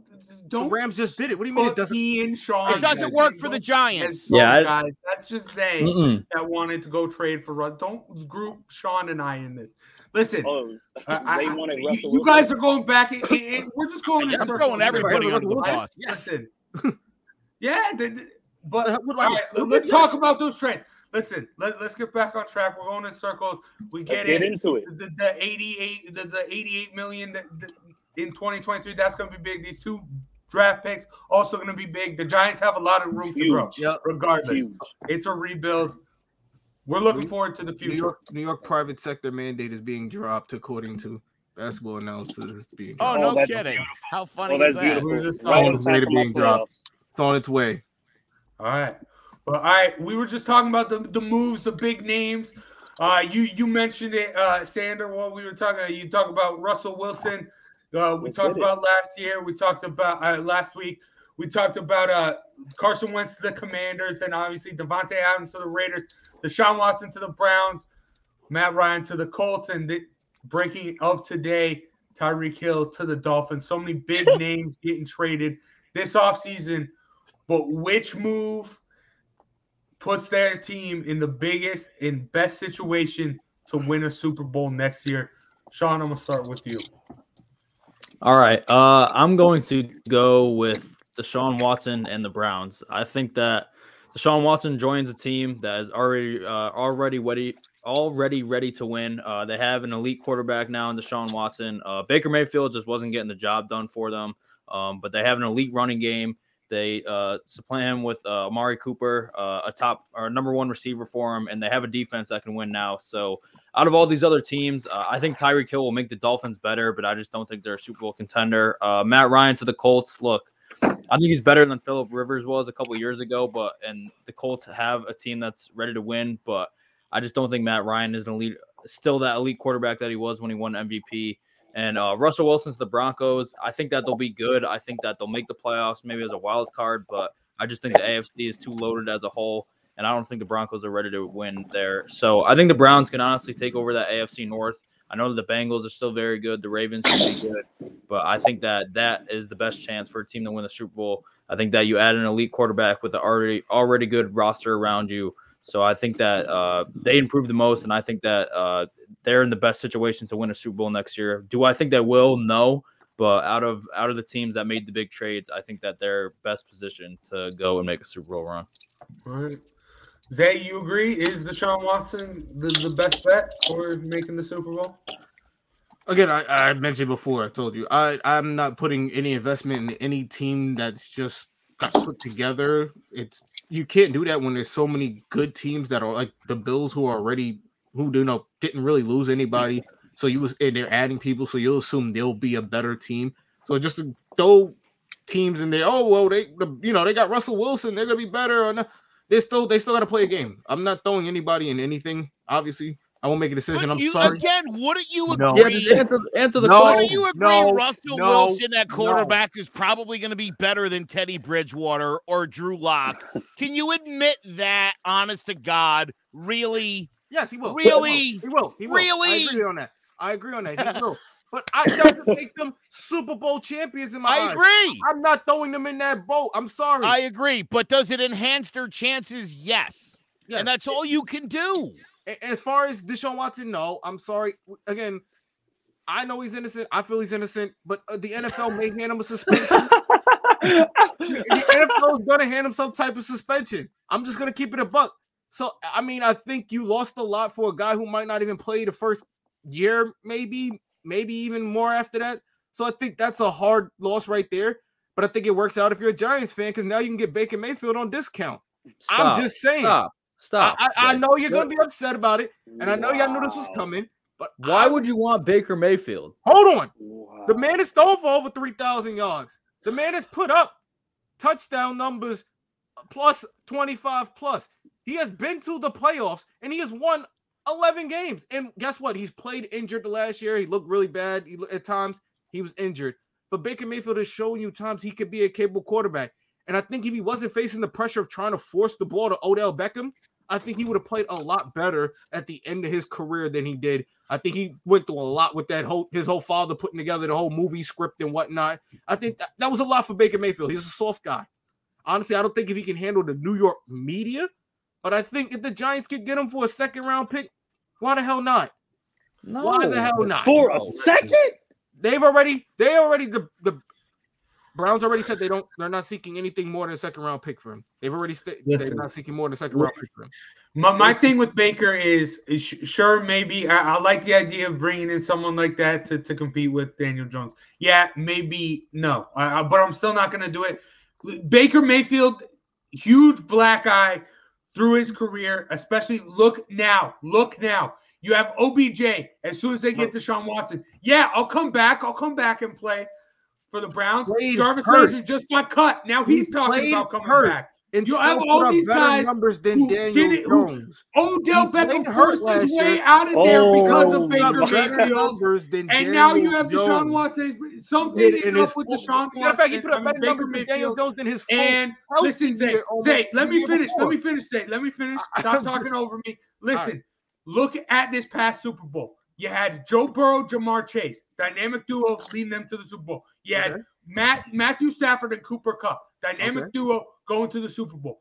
Speaker 7: The
Speaker 4: don't
Speaker 7: Rams just did it. What do you mean it doesn't?
Speaker 4: me and Sean.
Speaker 5: It doesn't work for the Giants.
Speaker 6: Yeah, I-
Speaker 4: guys. That's just Zay
Speaker 6: Mm-mm.
Speaker 4: that wanted to go trade for Russ. Don't group Sean and I in this. Listen,
Speaker 9: Oh,
Speaker 4: I- I-
Speaker 9: they
Speaker 4: I- you, you guys are going back. and- and- and we're just going. in
Speaker 5: I'm
Speaker 4: circles
Speaker 5: throwing everybody
Speaker 7: Right,
Speaker 5: under the
Speaker 7: right,
Speaker 5: bus.
Speaker 7: Yes.
Speaker 4: Listen, yeah, the- the- but
Speaker 7: Uh, what do
Speaker 4: all
Speaker 7: I-
Speaker 4: right,
Speaker 7: what-
Speaker 4: let's
Speaker 7: yes.
Speaker 4: talk about those trades. Listen, let, let's get back on track. We're going in circles. We
Speaker 9: Let's
Speaker 4: get,
Speaker 9: get into it.
Speaker 4: The, the 88, the, the 88 million that, that in 2023. That's going to be big. These two draft picks also going to be big. The Giants have a lot of room to grow.
Speaker 9: Huge.
Speaker 7: Yep.
Speaker 4: Regardless,
Speaker 9: Huge.
Speaker 4: it's a rebuild. We're looking
Speaker 7: New-
Speaker 4: forward to the
Speaker 7: New
Speaker 4: future.
Speaker 7: York, New York private sector mandate is being dropped according to basketball announcers. It's being
Speaker 5: Oh,
Speaker 7: dropped.
Speaker 5: no
Speaker 9: that's
Speaker 5: kidding.
Speaker 9: beautiful.
Speaker 5: How funny
Speaker 9: Oh, that's
Speaker 5: is that?
Speaker 9: beautiful.
Speaker 4: We're
Speaker 9: Right
Speaker 4: on
Speaker 9: on
Speaker 7: its way to being dropped. It's on its way.
Speaker 4: All right. Well, all right. We were just talking about the, the moves, the big names. Uh, you you mentioned it, uh, Sander. What we were talking, you talked about Russell Wilson. Uh, we
Speaker 9: Let's
Speaker 4: talked about last year. We talked about uh, last week. We talked about uh, Carson Wentz to the Commanders. Then obviously Davante Adams to the Raiders. Deshaun Watson to the Browns. Matt Ryan to the Colts. And the breaking of today, Tyreek Hill to the Dolphins. So many big names getting traded this offseason. But which move puts their team in the biggest and best situation to win a Super Bowl next year? Sean, I'm gonna start with you.
Speaker 6: All right. Uh, I'm going to go with Deshaun Watson and the Browns. I think that Deshaun Watson joins a team that is already uh, already ready already ready to win. Uh, they have an elite quarterback now in Deshaun Watson. Uh, Baker Mayfield just wasn't getting the job done for them, um, but they have an elite running game. They uh, supplant him with uh, Amari Cooper, uh, a top or number one receiver for him, and they have a defense that can win now. So, out of all these other teams, uh, I think Tyreek Hill will make the Dolphins better, but I just don't think they're a Super Bowl contender. Uh, Matt Ryan to the Colts. Look, I think he's better than Philip Rivers was a couple years ago, but and the Colts have a team that's ready to win, but I just don't think Matt Ryan is an elite, still that elite quarterback that he was when he won MVP. And uh, Russell Wilson's the Broncos. I think that they'll be good. I think that they'll make the playoffs, maybe as a wild card, but I just think the AFC is too loaded as a whole, and I don't think the Broncos are ready to win there. So I think the Browns can honestly take over that AFC North. I know that the Bengals are still very good. The Ravens should be good, but I think that that is the best chance for a team to win the Super Bowl. I think that you add an elite quarterback with an already already good roster around you. So I think that uh, they improve the most, and I think that uh, they're in the best situation to win a Super Bowl next year. Do I think they will? No, but out of out of the teams that made the big trades, I think that they're best positioned to go and make a Super Bowl run.
Speaker 4: All right. Zay, you agree? Is Deshaun Watson the, the best bet for making the Super Bowl?
Speaker 7: Again, I, I mentioned before, I told you, I, I'm not putting any investment in any team that's just got put together. It's you can't do that when there's so many good teams that are like the Bills who are already who do know didn't really lose anybody. So you was and they're adding people, so you'll assume they'll be a better team. So just to throw teams in there, oh well, they the, you know they got Russell Wilson, they're gonna be better. Or not. They still they still got to play a game. I'm not throwing anybody in anything. Obviously, I won't make a decision.
Speaker 5: But
Speaker 7: I'm
Speaker 5: you,
Speaker 7: sorry.
Speaker 5: again, wouldn't you agree?
Speaker 7: No.
Speaker 6: Yeah, just answer answer the
Speaker 7: No.
Speaker 5: Wouldn't
Speaker 6: question.
Speaker 5: you agree
Speaker 7: no,
Speaker 5: Russell
Speaker 7: no,
Speaker 5: Wilson at
Speaker 7: no.
Speaker 5: quarterback is probably going to be better than Teddy Bridgewater or Drew Lock? Can you admit that, honest to God, really?
Speaker 7: Yes, he will.
Speaker 5: Really?
Speaker 7: He will. He will.
Speaker 5: Really?
Speaker 7: I agree on that. I agree on that. He will. But I doesn't make them Super Bowl champions in my
Speaker 5: I
Speaker 7: eyes.
Speaker 5: agree.
Speaker 7: I'm not throwing them in that boat. I'm sorry.
Speaker 5: I agree. But does it enhance their chances? Yes.
Speaker 7: Yes.
Speaker 5: And that's all you can do.
Speaker 7: As far as Deshaun Watson, no. I'm sorry. Again, I know he's innocent. I feel he's innocent, but uh, the NFL may hand him a suspension. the NFL is going to hand him some type of suspension. I'm just going to keep it a buck. So, I mean, I think you lost a lot for a guy who might not even play the first year, maybe, maybe even more after that. So, I think that's a hard loss right there. But I think it works out if you're a Giants fan because now you can get Baker Mayfield on discount. I'm just saying.
Speaker 6: Stop. Stop.
Speaker 7: I, I, I know you're going to be upset about it, and I know y'all knew this was coming. But
Speaker 6: Why
Speaker 7: I-
Speaker 6: would you want Baker Mayfield?
Speaker 7: hold on?
Speaker 9: Wow.
Speaker 7: The man is thrown for over 3,000 yards. The man has put up touchdown numbers plus 25 plus. He has been to the playoffs and he has won 11 games. And guess what? He's played injured the last year. He looked really bad he, at times. He was injured. But Baker Mayfield is showing you times he could be a capable quarterback. And I think if he wasn't facing the pressure of trying to force the ball to Odell Beckham, I think he would have played a lot better at the end of his career than he did. I think he went through a lot with that whole his whole father putting together the whole movie script and whatnot. I think that, that was a lot for Baker Mayfield. He's a soft guy. Honestly, I don't think if he can handle the New York media, but I think if the Giants could get him for a second round pick, why the hell not?
Speaker 9: No,
Speaker 7: why the hell not?
Speaker 9: For a oh, second?
Speaker 7: They've already they already the the Browns already said they don't they're not seeking anything more than a second round pick for him. They've already sta- they're not seeking more than a second round pick for him.
Speaker 4: My, my thing with Baker is, is sh- sure maybe I, I like the idea of bringing in someone like that to, to compete with Daniel Jones. Yeah, maybe no, I, I, but I'm still not going to do it. Baker Mayfield, huge black eye through his career, especially look now, look now. You have OBJ as soon as they get oh. Deshaun Watson. Yeah, I'll come back. I'll come back and play for the Browns.
Speaker 7: Played
Speaker 4: Jarvis. Landry just got cut. Now he's
Speaker 7: He
Speaker 4: talking about coming
Speaker 7: hurt
Speaker 4: back.
Speaker 7: And
Speaker 4: You
Speaker 7: still
Speaker 4: have all
Speaker 7: up
Speaker 4: these
Speaker 7: better
Speaker 4: guys
Speaker 7: numbers than
Speaker 4: who
Speaker 7: Daniel
Speaker 4: did it- who-
Speaker 7: Jones.
Speaker 4: Odell
Speaker 7: He
Speaker 4: Beckham
Speaker 7: hurt
Speaker 4: forced
Speaker 7: last
Speaker 4: his way
Speaker 7: year.
Speaker 4: out of there because
Speaker 9: Oh,
Speaker 4: of Baker Mayfield.
Speaker 7: numbers than
Speaker 4: And now you
Speaker 7: Daniel
Speaker 4: have Deshaun
Speaker 7: Jones.
Speaker 4: Watson. Something
Speaker 7: Did
Speaker 4: is
Speaker 7: in
Speaker 4: up with
Speaker 7: full-
Speaker 4: Deshaun
Speaker 7: Matter of fact, he put up
Speaker 4: I mean,
Speaker 7: better
Speaker 4: Baker
Speaker 7: numbers than Daniel Jones than his full
Speaker 4: And listen, Zay, Zay, let me finish.
Speaker 7: before.
Speaker 4: Let me finish, Zay. Let me finish. Stop talking over me. Listen, look at this past Super Bowl. You had Joe Burrow, Ja'Marr Chase, dynamic duo leading them to the Super Bowl. You had
Speaker 7: Okay.
Speaker 4: Matt Matthew Stafford and Cooper Kupp, dynamic
Speaker 7: Okay.
Speaker 4: duo going to the Super Bowl.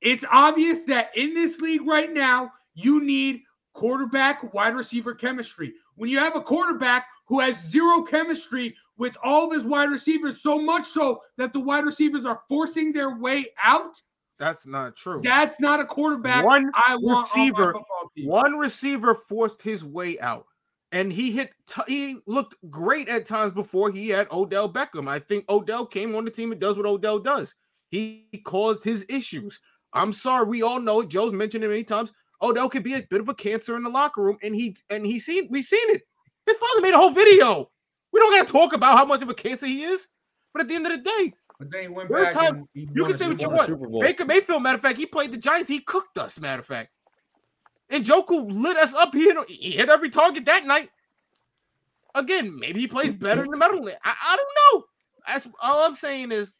Speaker 4: It's obvious that in this league right now, you need quarterback wide receiver chemistry. When you have a quarterback who has zero chemistry with all of his wide receivers, so much so that the wide receivers are forcing their way out,
Speaker 7: That's not true.
Speaker 4: that's not a quarterback
Speaker 7: One
Speaker 4: I on
Speaker 7: receiver,
Speaker 4: team.
Speaker 7: one receiver forced his way out, and he hit. T- he looked great at times before he had Odell Beckham. I think Odell came on the team and does what Odell does. He caused his issues. I'm sorry, we all know it. Joe's mentioned it many times. Odell could be a bit of a cancer in the locker room, and he and he seen we seen it. His father made a whole video. We don't got to talk about how much of a cancer he is, but at the end of the day,
Speaker 4: But then he went back.
Speaker 7: time-
Speaker 4: he
Speaker 7: you can say what you want. Baker Mayfield, matter of fact, he played the Giants. He cooked us, matter of fact. And Njoku lit us up. He hit, he hit every target that night. Again, maybe he plays better in the middle. I, I don't know. That's all I'm saying is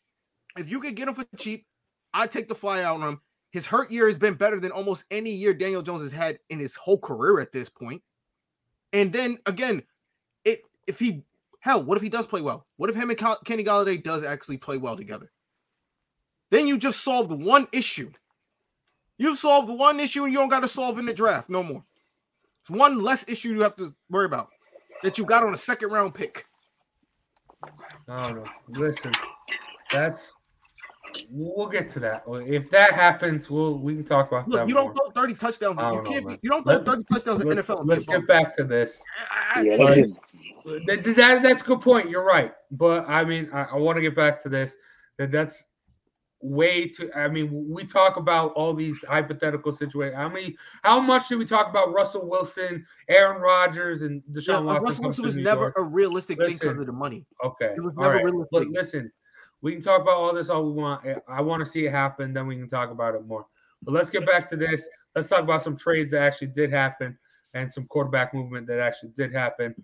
Speaker 7: if you could get him for cheap, I'd take the fly out on him. His hurt year has been better than almost any year Daniel Jones has had in his whole career at this point. And then again, it if he hell, what if he does play well? What if him and Kenny Golladay does actually play well together? Then you just solved one issue. You've solved one issue and you don't got to solve in the draft no more. It's one less issue you have to worry about that you got on a second round pick.
Speaker 4: I don't know. Listen, that's we'll get to that. If that happens, we'll we can talk about
Speaker 7: Look,
Speaker 4: that.
Speaker 7: you
Speaker 4: more.
Speaker 7: don't throw 30 touchdowns. You
Speaker 4: don't know,
Speaker 7: can't be, you don't throw 30 touchdowns in NFL.
Speaker 4: let's get back to this.
Speaker 7: bum.
Speaker 9: Yeah,
Speaker 4: That, that- that's a good point. You're right, but I mean, I, I want to get back to this. That that's way to I mean, we talk about all these hypothetical situations. How many? How much did we talk about Russell Wilson, Aaron Rodgers, and
Speaker 7: Yeah,
Speaker 4: Deshaun Watson?
Speaker 7: Russell Wilson was never a realistic thing because of the money.
Speaker 4: Okay.
Speaker 7: It was never
Speaker 4: right.
Speaker 7: realistic.
Speaker 4: Look, listen, we can talk about all this all we want. I want to see it happen, then we can talk about it more. But let's get back to this. Let's talk about some trades that actually did happen and some quarterback movement that actually did happen.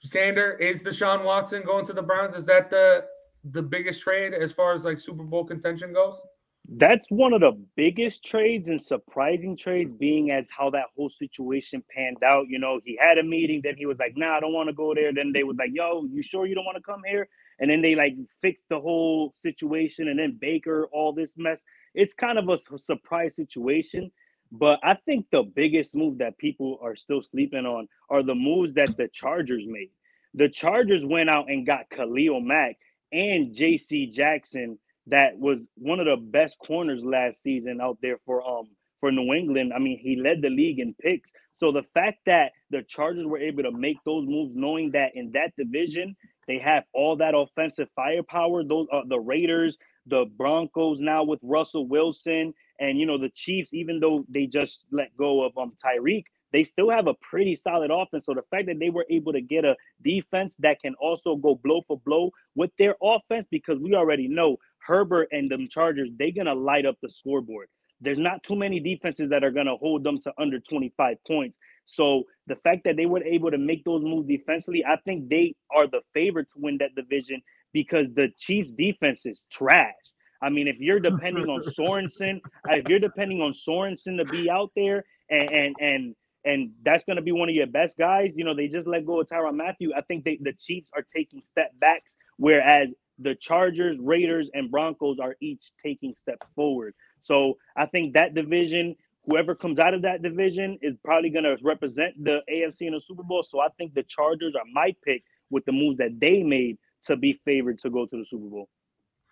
Speaker 4: Sander, is Deshaun Watson going to the Browns? Is that the the biggest trade as far as like Super Bowl contention goes?
Speaker 9: that's one of the biggest trades and surprising trades being as how that whole situation panned out. You know, he had a meeting, then he was like, nah, I don't want to go there. Then they was like, yo, you sure you don't want to come here? And then they like fixed the whole situation and then Baker, all this mess. It's kind of a surprise situation. But I think the biggest move that people are still sleeping on are the moves that the Chargers made. The Chargers went out and got Khalil Mack and JC Jackson that was one of the best corners last season out there for um for New England. I mean, he led the league in picks. So the fact that the Chargers were able to make those moves, knowing that in that division they have all that offensive firepower, those are the Raiders, the Broncos now with Russell Wilson, and you know the Chiefs. Even though they just let go of um Tyreek, they still have a pretty solid offense. So the fact that they were able to get a defense that can also go blow for blow with their offense, because we already know Herbert and them Chargers, they're gonna light up the scoreboard. There's not too many defenses that are gonna hold them to under 25 points. So the fact that they were able to make those moves defensively, I think they are the favorite to win that division because the Chiefs defense is trash. I mean, if you're depending on Sorensen, if you're depending on Sorensen to be out there and and and and that's going to be one of your best guys. You know, they just let go of Tyrann Mathieu. I think they, the Chiefs are taking step backs, whereas the Chargers, Raiders, and Broncos are each taking steps forward. So I think that division, whoever comes out of that division, is probably going to represent the AFC in the Super Bowl. So I think the Chargers are my pick with the moves that they made to be favored to go to the Super Bowl.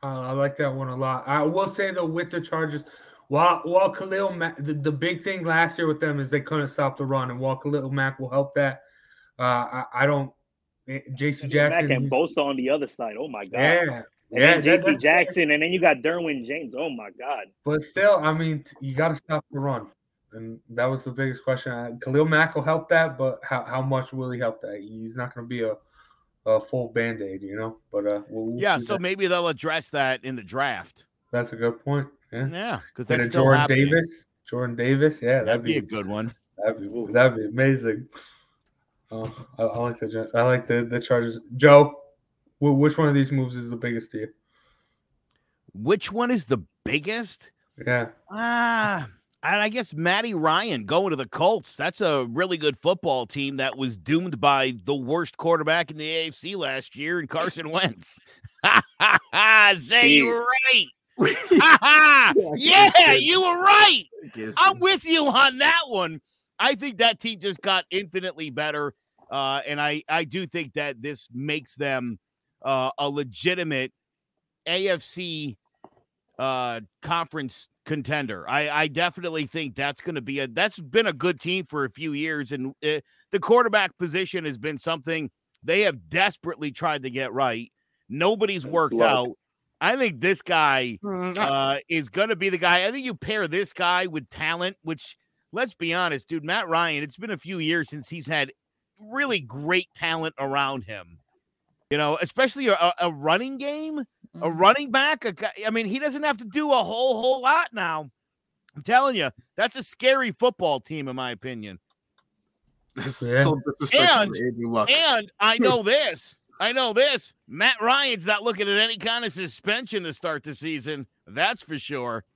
Speaker 4: Uh, I like that one a lot. I will say though, with the Chargers, while while Khalil Mack, the, the big thing last year with them is they couldn't stop the run, and while Khalil Mack will help that, uh, I, I don't. eh, J.C. Jackson,
Speaker 9: Mack and Bosa on the other side. Oh my god.
Speaker 4: yeah,
Speaker 9: And
Speaker 4: yeah,
Speaker 9: then J.C. Jackson, and then you got Derwin James. Oh my god.
Speaker 4: But still, I mean, you got to stop the run, and that was the biggest question. Uh, Khalil Mack will help that, but how, how much will he help that? He's not going to be a, a full band aid, you know. But uh, we'll, we'll
Speaker 5: Yeah, so
Speaker 4: that.
Speaker 5: maybe they'll address that in the draft.
Speaker 4: that's a good point. Yeah,
Speaker 5: Yeah, because
Speaker 4: and
Speaker 5: that's
Speaker 4: a
Speaker 5: still
Speaker 4: Jordan
Speaker 5: happening.
Speaker 4: Davis, Jordan Davis, yeah,
Speaker 5: That'd be a good one.
Speaker 4: That'd be that'd be amazing. Uh, I, I like the I like the the Chargers. Joe, wh- which one of these moves is the biggest to you?
Speaker 5: Which one is the biggest?
Speaker 4: Yeah,
Speaker 5: Ah, and I guess Matty Ryan going to the Colts. That's a really good football team that was doomed by the worst quarterback in the AFC last year, and Carson Wentz. Say you were right. yeah, you were right. I'm with you on that one. I think that team just got infinitely better. Uh, and I, I do think that this makes them uh, a legitimate AFC uh, conference contender. I, I definitely think that's going to be a that's been a good team for a few years, and uh, the quarterback position has been something they have desperately tried to get right. Nobody's worked out. I think this guy mm, uh, uh, is going to be the guy. I think you pair this guy with talent, which let's be honest, dude, Matt Ryan. It's been a few years since he's had really great talent around him. You know, especially a, a running game, a mm-hmm. running back. A guy, I mean, he doesn't have to do a whole whole lot now. I'm telling you, that's a scary football team, in my opinion.
Speaker 7: That's
Speaker 4: Yeah.
Speaker 7: so disrespectful
Speaker 5: And-
Speaker 7: to Andrew Luck.
Speaker 5: And I know this. I know this. Matt Ryan's not looking at any kind of suspension to start the season. That's for sure.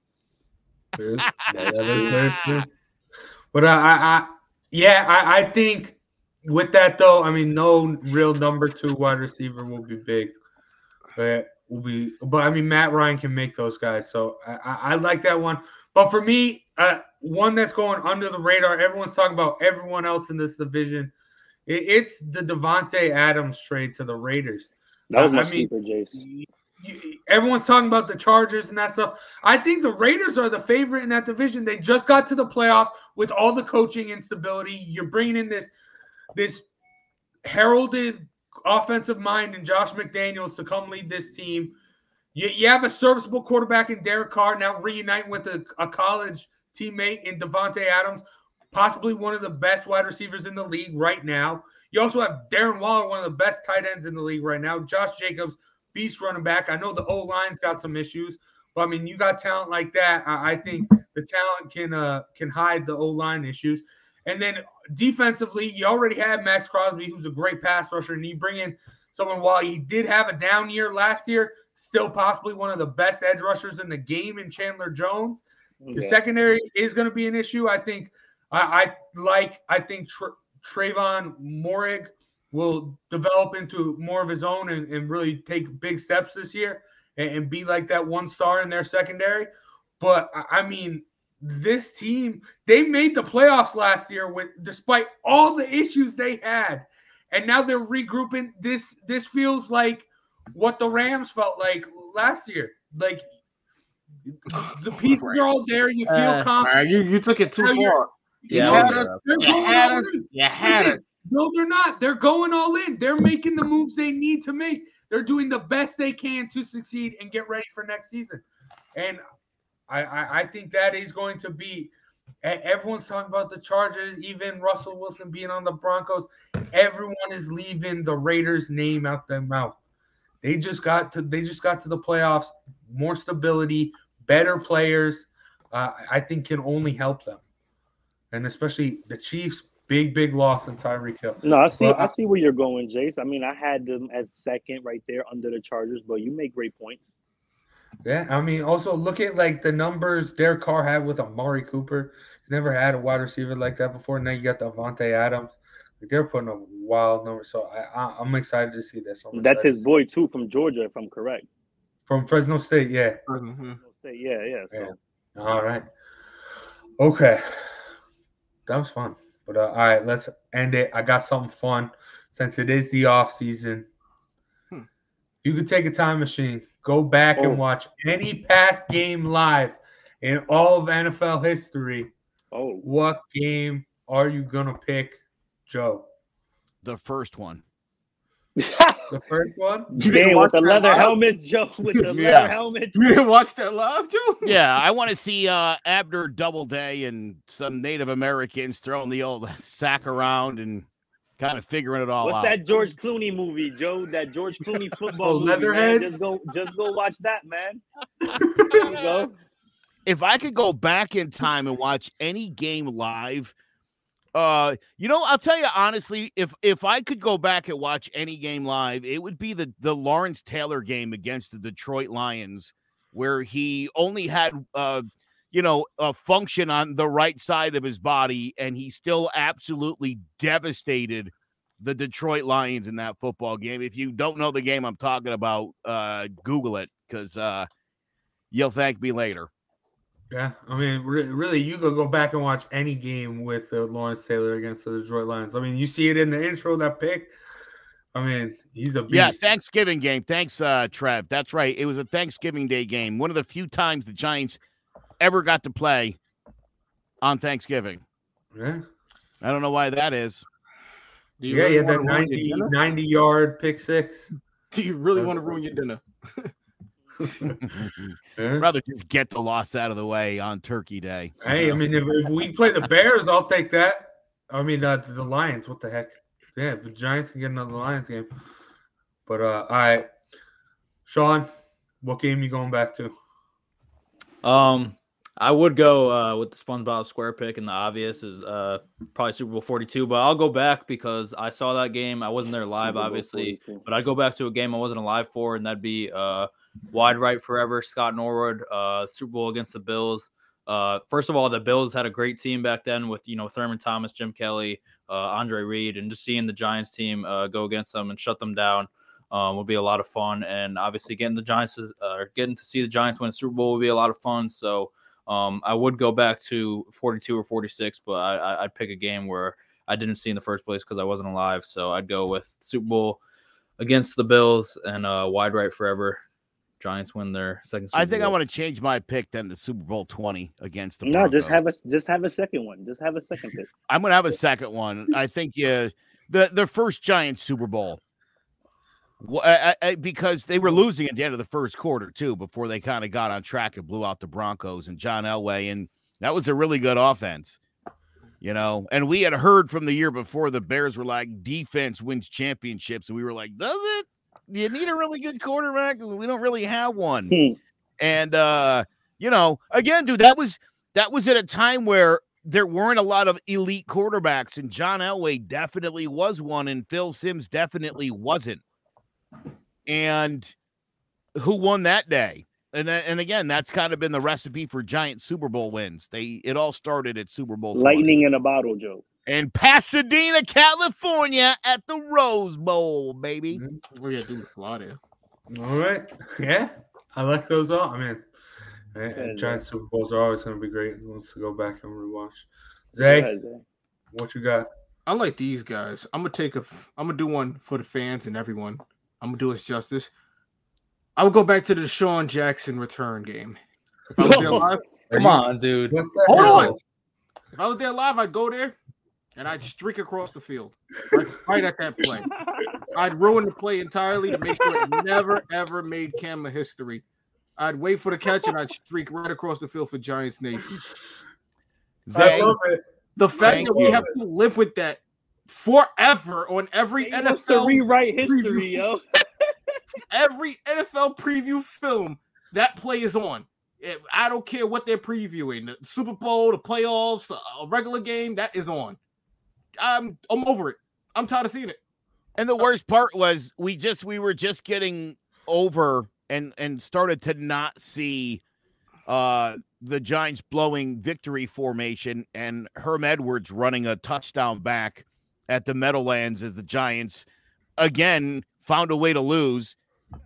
Speaker 4: Yeah, that is very true. But I, I, I yeah, I, I think with that though, I mean, no real number two wide receiver will be big, but will be. But I mean, Matt Ryan can make those guys, so I, I, I like that one. But for me, uh, one that's going under the radar. Everyone's talking about everyone else in this division. It, it's the Davante Adams trade to the Raiders.
Speaker 9: That was my
Speaker 4: I mean,
Speaker 9: sleeper, Jace.
Speaker 4: everyone's talking about the Chargers and that stuff. I think the Raiders are the favorite in that division. They just got to the playoffs with all the coaching instability. You're bringing in this this heralded offensive mind in Josh McDaniels to come lead this team. You, you have a serviceable quarterback in Derek Carr now reuniting with a, a college teammate in Davante Adams, possibly one of the best wide receivers in the league right now. You also have Darren Waller, one of the best tight ends in the league right now. Josh Jacobs, beast running back. I know the O line's got some issues, but I mean, you got talent like that. I, I think the talent can uh, can hide the O line issues. And then defensively, you already have Maxx Crosby, who's a great pass rusher, and you bring in someone while he did have a down year last year, still possibly one of the best edge rushers in the game in Chandler Jones. The
Speaker 9: Yeah.
Speaker 4: secondary is going to be an issue. I think I, I like. I think Tr- Trevon Moehrig will develop into more of his own and, and really take big steps this year and, and be like that one star in their secondary. But I- I mean, this team they made the playoffs last year with despite all the issues they had, and now they're regrouping. This this feels like what the Rams felt like last year. Like the pieces are all there. You feel
Speaker 6: Uh,
Speaker 4: confident.
Speaker 7: right, you, you took it too
Speaker 4: Now you're-
Speaker 7: far.
Speaker 6: Yeah,
Speaker 7: you
Speaker 6: I
Speaker 7: had us.
Speaker 6: uh,
Speaker 4: They're
Speaker 7: You
Speaker 4: going
Speaker 7: had
Speaker 4: all
Speaker 7: us.
Speaker 4: in.
Speaker 7: You had us.
Speaker 4: No, they're not. They're going all in. They're making the moves they need to make. They're doing the best they can to succeed and get ready for next season. And I, I, I think that is going to be. Everyone's talking about the Chargers, even Russell Wilson being on the Broncos. Everyone is leaving the Raiders' name out their mouth. They just got to. They just got to the playoffs. More stability, better players. Uh, I think can only help them, and especially the Chiefs. Big, big loss in Tyreek Hill.
Speaker 9: No, I see.
Speaker 4: Well,
Speaker 9: I
Speaker 4: I-
Speaker 9: see where you're going, Jace. I mean, I had them as second right there under the Chargers, but you make great points.
Speaker 4: Yeah, I mean, also look at like the numbers Derek Carr had with Amari Cooper. He's never had a wide receiver like that before. Now you got the Avante Adams. Like they're putting up wild numbers. So I, I I'm excited to see this. I'm
Speaker 9: That's his boy too from Georgia, if I'm correct.
Speaker 4: from Fresno State. Yeah.
Speaker 7: Mhm.
Speaker 9: State, Yeah, yeah. So.
Speaker 4: Yeah. All right. Okay. That was fun. But uh, all right, let's end it. I got something fun since it is the off season.
Speaker 7: Hmm.
Speaker 4: You could take a time machine, go back
Speaker 9: Oh.
Speaker 4: and watch any past game live in all of NFL history.
Speaker 9: Oh,
Speaker 4: What game are you gonna pick, Joe?
Speaker 5: The first one.
Speaker 4: The first one?
Speaker 7: You didn't
Speaker 9: Damn,
Speaker 7: watch
Speaker 9: with the leather
Speaker 7: live?
Speaker 9: helmets, Joe. With the
Speaker 5: Yeah.
Speaker 9: leather helmets.
Speaker 7: You didn't watch that live, Joe?
Speaker 5: Yeah, I want to see uh, Abner Doubleday and some Native Americans throwing the old sack around and kind of figuring it all
Speaker 9: What's
Speaker 5: out.
Speaker 9: that George Clooney movie, Joe? That George Clooney football
Speaker 4: Oh,
Speaker 9: movie. Man.
Speaker 4: Leatherheads?
Speaker 9: Just go, just go watch that, man. Go.
Speaker 5: if I could go back in time and watch any game live, uh, you know, I'll tell you honestly, if if I could go back and watch any game live, it would be the the Lawrence Taylor game against the Detroit Lions, where he only had uh you know a function on the right side of his body, and he still absolutely devastated the Detroit Lions in that football game. If you don't know the game I'm talking about, uh, Google it because uh, you'll thank me later.
Speaker 4: Yeah, I mean, re- really, you could go back and watch any game with uh, Lawrence Taylor against the Detroit Lions. I mean, you see it in the intro that pick. I mean, he's a beast.
Speaker 5: Yeah, Thanksgiving game. Thanks, uh, Trev. That's right. It was a Thanksgiving Day game. One of the few times the Giants ever got to play on Thanksgiving.
Speaker 4: Yeah,
Speaker 5: I don't know why that is.
Speaker 7: Do you
Speaker 4: yeah,
Speaker 7: really
Speaker 4: yeah, that
Speaker 7: wanna
Speaker 4: 90, 90 yard pick six.
Speaker 7: Do you really want to ruin your dinner?
Speaker 4: Yeah.
Speaker 5: Rather just get the loss out of the way on Turkey Day.
Speaker 4: Hey, I mean, if, if we play the Bears, I'll take that. I mean, uh, the Lions. What the heck? Yeah, if the Giants can get another Lions game. But uh, all right, Sean, what game you going back to?
Speaker 6: Um, I would go uh, with the SpongeBob Square pick, and the obvious is uh, probably Super Bowl 42. But I'll go back because I saw that game. I wasn't there live, obviously,
Speaker 9: 42.
Speaker 6: but I'd go back to a game I wasn't alive for, and that'd be uh, wide right forever. Scott Norwood, uh, Super Bowl against the Bills. Uh, first of all, the Bills had a great team back then with you know Thurman Thomas, Jim Kelly, uh, Andre Reed, and just seeing the Giants team uh, go against them and shut them down um, would be a lot of fun. And obviously, getting the Giants, to- uh, getting to see the Giants win a Super Bowl would be a lot of fun. So um, I would go back to 42 or 46, but I, I'd pick a game where I didn't see in the first place because I wasn't alive. So I'd go with Super Bowl against the Bills and uh, wide right forever. Giants win their second. Super
Speaker 5: I think I want to change my pick then to Super Bowl 20 against the
Speaker 9: No, just have a just have a second one. Just have a second pick.
Speaker 5: I'm gonna have a second one. I think yeah, the the first Giants Super Bowl. Wh- I- I- I- because they were losing at the end of the first quarter too, before they kind of got on track and blew out the Broncos and John Elway, and that was a really good offense, you know. And we had heard from the year before the Bears were like defense wins championships, and we were like, does it? You need a really good quarterback? We don't really have one.
Speaker 9: Hmm.
Speaker 5: And uh, you know, again, dude, that was that was at a time where there weren't a lot of elite quarterbacks, and John Elway definitely was one, and Phil Simms definitely wasn't. And who won that day? And and again, that's kind of been the recipe for giant Super Bowl wins. They it all started at Super Bowl 20.
Speaker 9: Lightning in a bottle, Joe.
Speaker 5: In Pasadena, California, at the Rose Bowl, baby.
Speaker 7: We What you do with Florida?
Speaker 4: All right. Yeah, I like those all. I mean,
Speaker 9: Yeah,
Speaker 4: Giant Super Bowls are always going to be great. Who wants to go back and rewatch? Zay,
Speaker 9: Go ahead,
Speaker 4: what you got?
Speaker 7: I like these guys, I'm gonna take a. I'm gonna do one for the fans and everyone. I'm gonna do us justice. I would go back to the Sean Jackson return game. If I was there live,
Speaker 6: Come on, dude.
Speaker 7: Hold on. If I was there live, I'd go there and I'd streak across the field right, right at that play. I'd ruin the play entirely to make sure it never ever made camera history. I'd wait for the catch and I'd streak right across the field for Giants Nation.
Speaker 4: I
Speaker 5: Zay,
Speaker 4: love it.
Speaker 7: The fact
Speaker 5: Thank
Speaker 7: that we
Speaker 5: you.
Speaker 7: have to live with that forever on every
Speaker 9: He wants to
Speaker 7: NFL
Speaker 9: rewrite history,
Speaker 7: preview.
Speaker 9: yo.
Speaker 7: every NFL preview film that play is on. I don't care what they're previewing, the Super Bowl, the playoffs, a regular game, that is on. I'm I'm over it. I'm tired of seeing it.
Speaker 5: And the worst part was we just we were just getting over and and started to not see uh the Giants blowing victory formation and Herm Edwards running a touchdown back at the Meadowlands as the Giants again found a way to lose.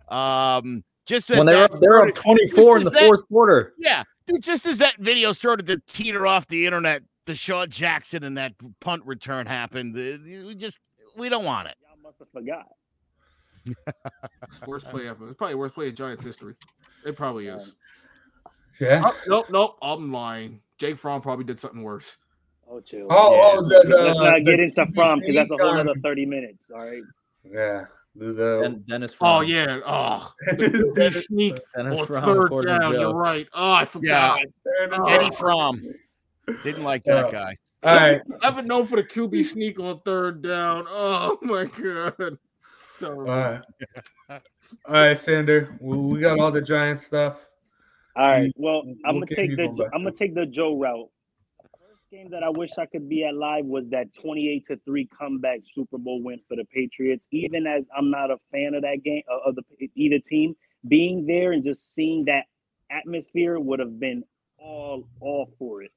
Speaker 5: Um, just as
Speaker 6: when they're
Speaker 5: that
Speaker 6: up, they're up 24 in the
Speaker 5: that-
Speaker 6: fourth quarter.
Speaker 5: Yeah, dude, just as that video started to teeter off the internet, DeSean Jackson and that punt return happened. We just we don't want it.
Speaker 9: Y'all must have forgot.
Speaker 7: It's worst play ever. It's probably the worst play in Giants history. It probably is.
Speaker 4: Yeah.
Speaker 7: Oh, nope, nope. I'm lying. Jake Fromm probably did something worse.
Speaker 9: Oh, chill.
Speaker 4: Oh, oh, the- the-
Speaker 9: Let's not get into
Speaker 4: QB
Speaker 9: Fromm because that's a whole
Speaker 4: sneak
Speaker 9: other 30 minutes. All right.
Speaker 4: Yeah. The, the
Speaker 6: Den- Dennis.
Speaker 7: Oh yeah. Oh, the QB sneak
Speaker 6: Dennis
Speaker 7: on
Speaker 6: Fromm,
Speaker 7: third down.
Speaker 6: Joe.
Speaker 7: You're right. Oh, I forgot. Oh.
Speaker 5: Eddie Fromm didn't like that
Speaker 4: Yeah.
Speaker 5: guy.
Speaker 4: All right.
Speaker 7: Ever known for the QB sneak on third down? Oh my god. It's terrible.
Speaker 4: All right. All right, Sander. We, we got all the Giant stuff.
Speaker 9: All right. Well,
Speaker 4: We'll
Speaker 9: I'm gonna take the
Speaker 4: going
Speaker 9: I'm gonna take the Joe route. First game that I wish I could be at live was that 28 to three comeback Super Bowl win for the Patriots. Even as I'm not a fan of that game uh, of the either team, being there and just seeing that atmosphere would have been all all for it.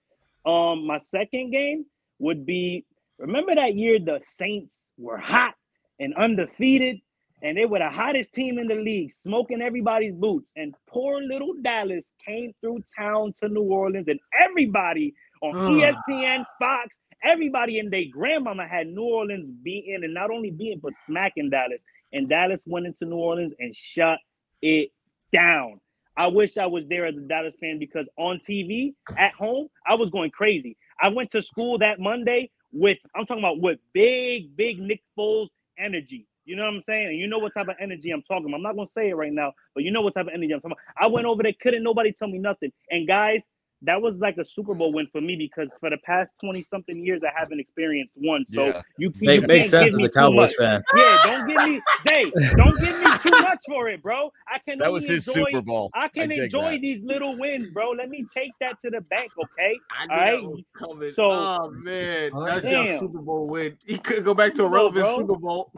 Speaker 9: Um, my second game would be remember that year the Saints were hot and undefeated, and they were the hottest team in the league, smoking everybody's boots. And poor little Dallas came through town to New Orleans, and everybody on. ESPN, Fox, everybody and their grandmama had New Orleans beaten, and not only beating, but smacking Dallas. And Dallas went into New Orleans and shut it down. I wish I was there as a Dallas fan because on TV at home, I was going crazy. I went to school that Monday with, I'm talking about with big, big Nick Foles energy. You know what I'm saying? And you know what type of energy I'm talking about. I'm not going to say it right now, but you know what type of energy I'm talking about. I went over there, couldn't nobody tell me nothing. And guys, that was like a Super Bowl win for me because for the past 20 something years, I haven't experienced one. So
Speaker 5: Yeah.
Speaker 9: you, you
Speaker 6: Make,
Speaker 9: can't
Speaker 6: makes sense
Speaker 9: give
Speaker 6: as
Speaker 9: me
Speaker 6: a
Speaker 9: too
Speaker 6: Cowboys
Speaker 9: much.
Speaker 6: fan.
Speaker 9: Yeah, don't give me Zay, don't give me too much for it, bro. I can
Speaker 5: That was his
Speaker 9: enjoy,
Speaker 5: Super Bowl.
Speaker 9: I can
Speaker 5: dig
Speaker 9: enjoy
Speaker 5: that.
Speaker 9: these little wins, bro. Let me take that to the bank, okay?
Speaker 7: I knew
Speaker 9: All
Speaker 7: that
Speaker 9: right.
Speaker 7: coming.
Speaker 9: So-
Speaker 7: oh man, that's your Super Bowl win. He couldn't go back to a relevant
Speaker 9: bro.
Speaker 7: Super Bowl.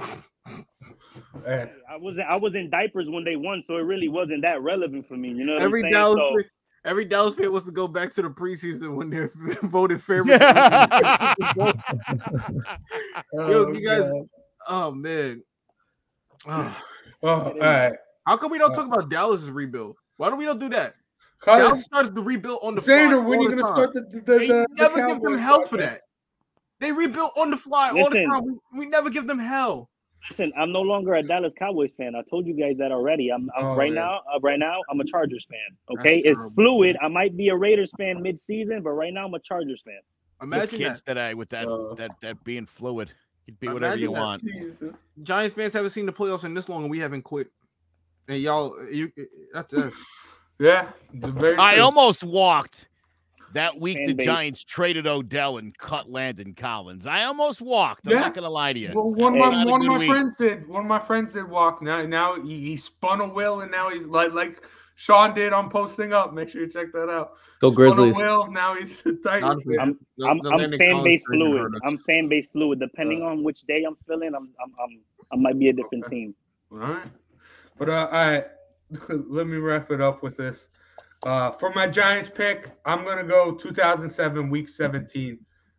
Speaker 4: Hey,
Speaker 9: I was I was in diapers when they won, so it really wasn't that relevant for me. You know what
Speaker 7: Every
Speaker 9: I'm saying?
Speaker 7: Dallas,
Speaker 9: So,
Speaker 7: fan, every Dallas fan wants to go back to the preseason when they're voted favorite. Yo, oh, you guys.
Speaker 4: God.
Speaker 7: Oh man. Oh.
Speaker 4: Oh, all right.
Speaker 7: How come we don't talk uh, about Dallas's rebuild? Why don't we don't do that? Dallas started the rebuild on the fly.
Speaker 4: Sander, when
Speaker 7: all
Speaker 4: you
Speaker 7: the
Speaker 4: gonna start the the, the,
Speaker 7: They
Speaker 4: the
Speaker 7: never give them hell for that. They rebuilt on the fly all the time. We, we never give them hell.
Speaker 9: Listen, I'm no longer a Dallas Cowboys fan. I told you guys that already. I'm, I'm
Speaker 4: Oh,
Speaker 9: right
Speaker 4: yeah.
Speaker 9: now. Uh, right now, I'm a Chargers fan. Okay,
Speaker 7: That's
Speaker 9: it's
Speaker 7: terrible.
Speaker 9: fluid. I might be a Raiders fan mid-season, but right now I'm a Chargers fan.
Speaker 5: With
Speaker 7: Imagine
Speaker 5: kids
Speaker 7: that.
Speaker 5: today with that
Speaker 4: Uh,
Speaker 5: that that being fluid. You can be whatever you
Speaker 7: that.
Speaker 5: want.
Speaker 4: Jesus.
Speaker 7: Giants fans haven't seen the playoffs in this long, and we haven't quit. And y'all, you that's, that's
Speaker 4: Yeah, very
Speaker 5: I almost walked that week. The
Speaker 9: base.
Speaker 5: Giants traded Odell and cut Landon Collins. I almost walked. I'm
Speaker 4: Yeah.
Speaker 5: not gonna lie to you.
Speaker 4: Well, one of my, one of my
Speaker 5: week.
Speaker 4: friends did. One of my friends did walk. Now, now he, he spun a wheel, and now he's like like Sean did on posting up. Make sure you check that out.
Speaker 6: Go
Speaker 4: Spun a
Speaker 6: Grizzlies.
Speaker 4: wheel. Now he's a Titans
Speaker 7: Honestly.
Speaker 9: I'm I'm, I'm fan
Speaker 7: Collins
Speaker 9: base fluid. I'm fan base fluid. Depending on which day I'm feeling, I'm I'm, I'm I might be a different
Speaker 4: Okay.
Speaker 9: team.
Speaker 4: All right. But uh, all right, let me wrap it up with this. Uh, for my Giants pick, I'm gonna go 2007 Week 17.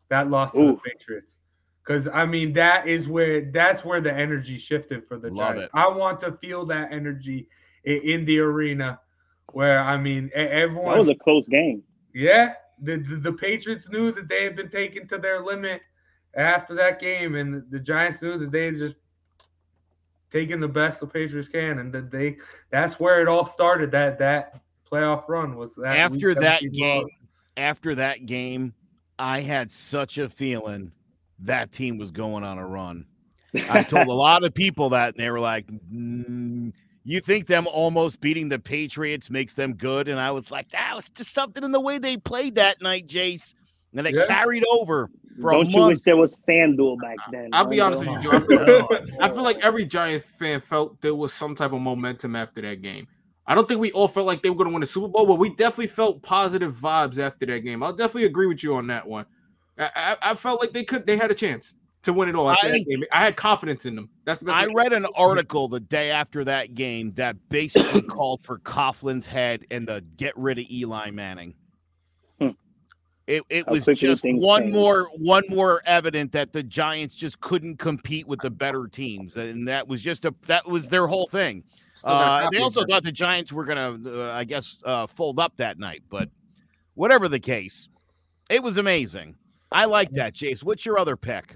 Speaker 4: That loss to the Patriots, because I mean that is where that's where the energy shifted for the
Speaker 5: Love
Speaker 4: Giants.
Speaker 5: it.
Speaker 4: I want to feel that energy in, in the arena, where I mean e-
Speaker 9: That
Speaker 4: everyone.
Speaker 9: was a close game.
Speaker 4: Yeah, the, the the Patriots knew that they had been taken to their limit after that game, and the, the Giants knew that they had just taken the best the Patriots can, and that they that's where it all started. That that playoff run was that
Speaker 5: After that game,
Speaker 4: loss.
Speaker 5: after that game, I had such a feeling that team was going on a run. I told a lot of people that, and they were like, "Mm, "You think them almost beating the Patriots makes them good?" And I was like, "That was just something in the way they played that night, Jace." And it
Speaker 4: Yeah.
Speaker 5: carried over for
Speaker 9: Don't
Speaker 5: a
Speaker 9: you wish there was FanDuel back then?
Speaker 7: I'll be honest with you, Joe. I feel, I feel like every Giants fan felt there was some type of momentum after that game. I don't think we all felt like they were going to win the Super Bowl, but we definitely felt positive vibes after that game. I'll definitely agree with you on that one. I, I, I felt like they could, they had a chance. to win it all. After
Speaker 5: I-
Speaker 7: that game. I had confidence in them. That's the best.
Speaker 5: I
Speaker 7: way-
Speaker 5: read an article the day after that game that basically called for Coughlin's head and the get rid of Eli Manning. It, it was just one
Speaker 9: change.
Speaker 5: more one more evident that the Giants just couldn't compete with the better teams, and that was just a that was their whole thing.
Speaker 7: Still got
Speaker 5: Uh, they also thought the Giants were gonna, uh, I guess, uh, fold up that night, but whatever the case, it was amazing. I like that, Jace. What's your other pick?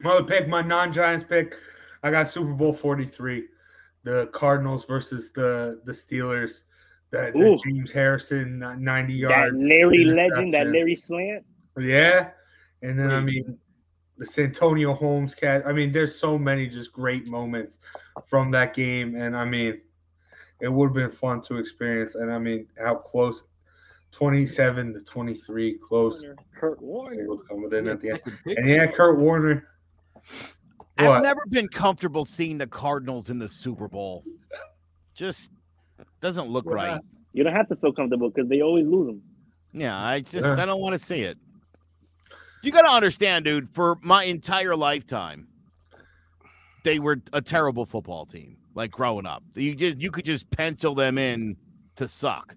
Speaker 4: My other pick, my non-Giants pick, I got Super Bowl 43, the Cardinals versus the the Steelers. The, the
Speaker 9: Ooh.
Speaker 4: James Harrison uh, 90
Speaker 9: That. Larry legend, that. Larry slant.
Speaker 4: Yeah. And then I mean the Santonio Holmes cat. I mean, there's so many just great moments from that game. And I mean, it would have been fun to experience. And I mean, how close 27 to 23, close.
Speaker 9: Kurt Warner.
Speaker 4: Able to come within at the end. And yeah, Kurt Warner.
Speaker 5: I've never been comfortable seeing the Cardinals in the Super Bowl. Just doesn't look
Speaker 4: Why
Speaker 5: right.
Speaker 4: not?
Speaker 9: You don't have to feel comfortable because they always lose them.
Speaker 5: Yeah, I just
Speaker 4: Yeah.
Speaker 5: I don't want to see it. You got to understand, dude. For my entire lifetime, they were a terrible football team. Like growing up, you just you could just pencil them in to suck.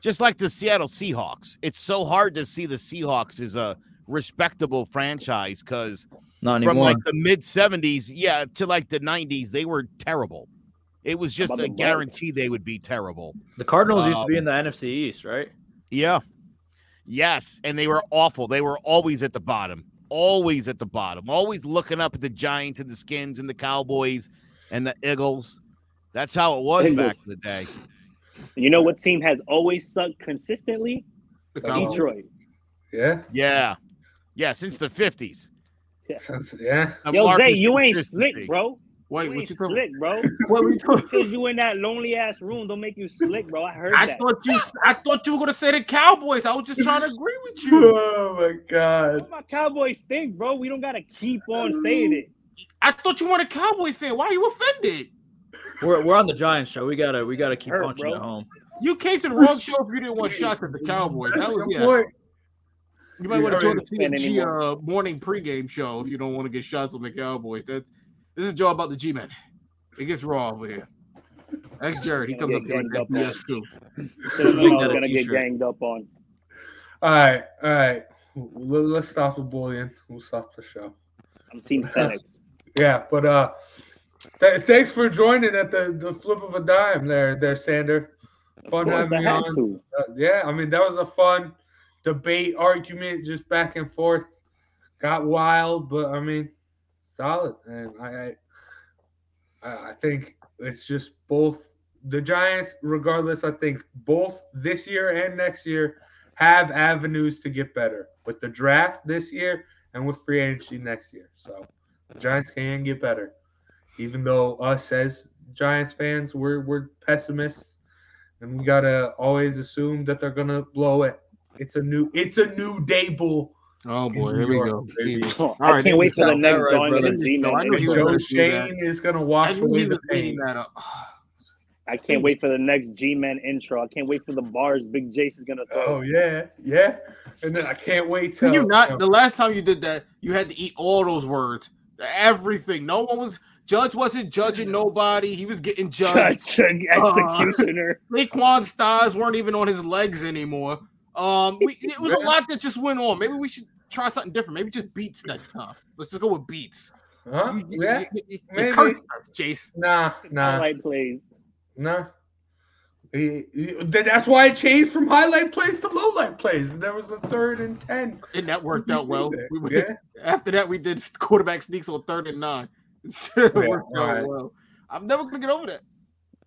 Speaker 5: Just like the Seattle Seahawks, it's so hard to see the Seahawks as a respectable franchise because from like the mid 70s, yeah, to like the 90s, they were terrible. It was just a
Speaker 9: the Bucs?
Speaker 5: guarantee they would be terrible.
Speaker 6: the Cardinals used to be
Speaker 5: um,
Speaker 6: in the NFC East, right?
Speaker 5: Yeah. Yes, and they were awful. They were always at the bottom. Always at the bottom. Always looking up at the Giants and the Skins and the Cowboys and the Eagles. That's how it was
Speaker 9: Eagles.
Speaker 5: back in the day.
Speaker 9: You know what team has always sucked consistently?
Speaker 7: The Cowboys.
Speaker 9: Detroit.
Speaker 4: Yeah.
Speaker 5: Yeah. Yeah, since the 50s.
Speaker 4: Since, yeah.
Speaker 9: Yo, Zay, you ain't slick, bro.
Speaker 7: Wait,
Speaker 9: you
Speaker 7: what you talking?
Speaker 9: slick, bro.
Speaker 7: What were you talking?
Speaker 9: Because you in that lonely ass room don't make you slick, bro. I heard
Speaker 7: I
Speaker 9: that.
Speaker 7: thought you. I thought you were gonna say the Cowboys. I was just trying to agree with you.
Speaker 4: Oh my God.
Speaker 9: What my Cowboys think, bro? We don't gotta keep on saying it.
Speaker 7: I thought you weren't a Cowboys fan. Why are you offended?
Speaker 6: We're, we're on the Giants show. We gotta we gotta keep
Speaker 9: Hurt,
Speaker 6: punching
Speaker 9: bro.
Speaker 6: at home.
Speaker 7: You came to the wrong show if you didn't want shots at the Cowboys. That was
Speaker 4: Good
Speaker 7: yeah.
Speaker 4: point.
Speaker 7: You might want to join the
Speaker 9: fan
Speaker 7: TNG uh, morning pregame show if you don't want to get shots on the Cowboys. That's this is Jawing about the G men. It gets raw over here. Ex Jared, he comes up here with
Speaker 9: ganged
Speaker 7: that
Speaker 9: up on.
Speaker 7: BS too.
Speaker 9: Just
Speaker 6: Make
Speaker 9: know
Speaker 6: that
Speaker 9: I'm
Speaker 6: a
Speaker 9: gonna get
Speaker 6: t-shirt.
Speaker 9: ganged up on.
Speaker 4: All right. All right. Let- Let's stop the bullying. We'll stop the show.
Speaker 9: I'm Team FedEx.
Speaker 4: Yeah, but uh, th- thanks for joining at the, the flip of a dime there, there, Sander. Fun
Speaker 9: course,
Speaker 4: having you on. Uh, yeah, I mean that was a fun debate argument, just back and forth. Got wild, but I mean, solid. And I, I, I think it's just both the Giants, regardless. I think both this year and next year have avenues to get better with the draft this year and with free agency next year. So the Giants can get better, even though us as Giants fans, we're we're pessimists, and we gotta always assume that they're gonna blow it. It's a new it's a new Daboll.
Speaker 7: Oh boy, here we go.
Speaker 4: baby.
Speaker 9: Oh,
Speaker 7: All
Speaker 9: I
Speaker 7: right,
Speaker 9: can't wait for the next
Speaker 6: right,
Speaker 9: John
Speaker 6: brother.
Speaker 9: and G
Speaker 7: No, I
Speaker 9: Man
Speaker 7: knew
Speaker 9: intro.
Speaker 4: Joe
Speaker 7: gonna.
Speaker 4: Shane is gonna
Speaker 7: I
Speaker 4: wash away the pain.
Speaker 7: that up.
Speaker 9: I can't wait for the next G Man intro. I can't wait for the bars Big Jace is gonna throw.
Speaker 4: Oh yeah, yeah. And then I can't wait
Speaker 7: Can
Speaker 4: till
Speaker 7: you not? The last time you did that, you had to eat all those words, everything. No one was. Judge wasn't judging nobody. He was getting judged.
Speaker 9: Such an executioner.
Speaker 7: Saquon stars weren't even on his legs anymore. Um, we, it was a lot that just went on. Maybe we should try something different. Maybe just beats next time. Let's just go with beats.
Speaker 4: Huh?
Speaker 7: You, you,
Speaker 4: Yeah,
Speaker 7: you, you, you
Speaker 4: maybe.
Speaker 7: us, Jace.
Speaker 4: Nah, nah,
Speaker 9: Highlight plays.
Speaker 4: nah. He- he- that- That's why it changed from highlight plays to low light plays. There was a third and ten.
Speaker 7: And that worked out well.
Speaker 4: that,
Speaker 7: We, we-
Speaker 4: yeah.
Speaker 7: After that, we did quarterback sneaks on third and nine. It worked out
Speaker 4: alright.
Speaker 7: well. I'm never gonna get over that.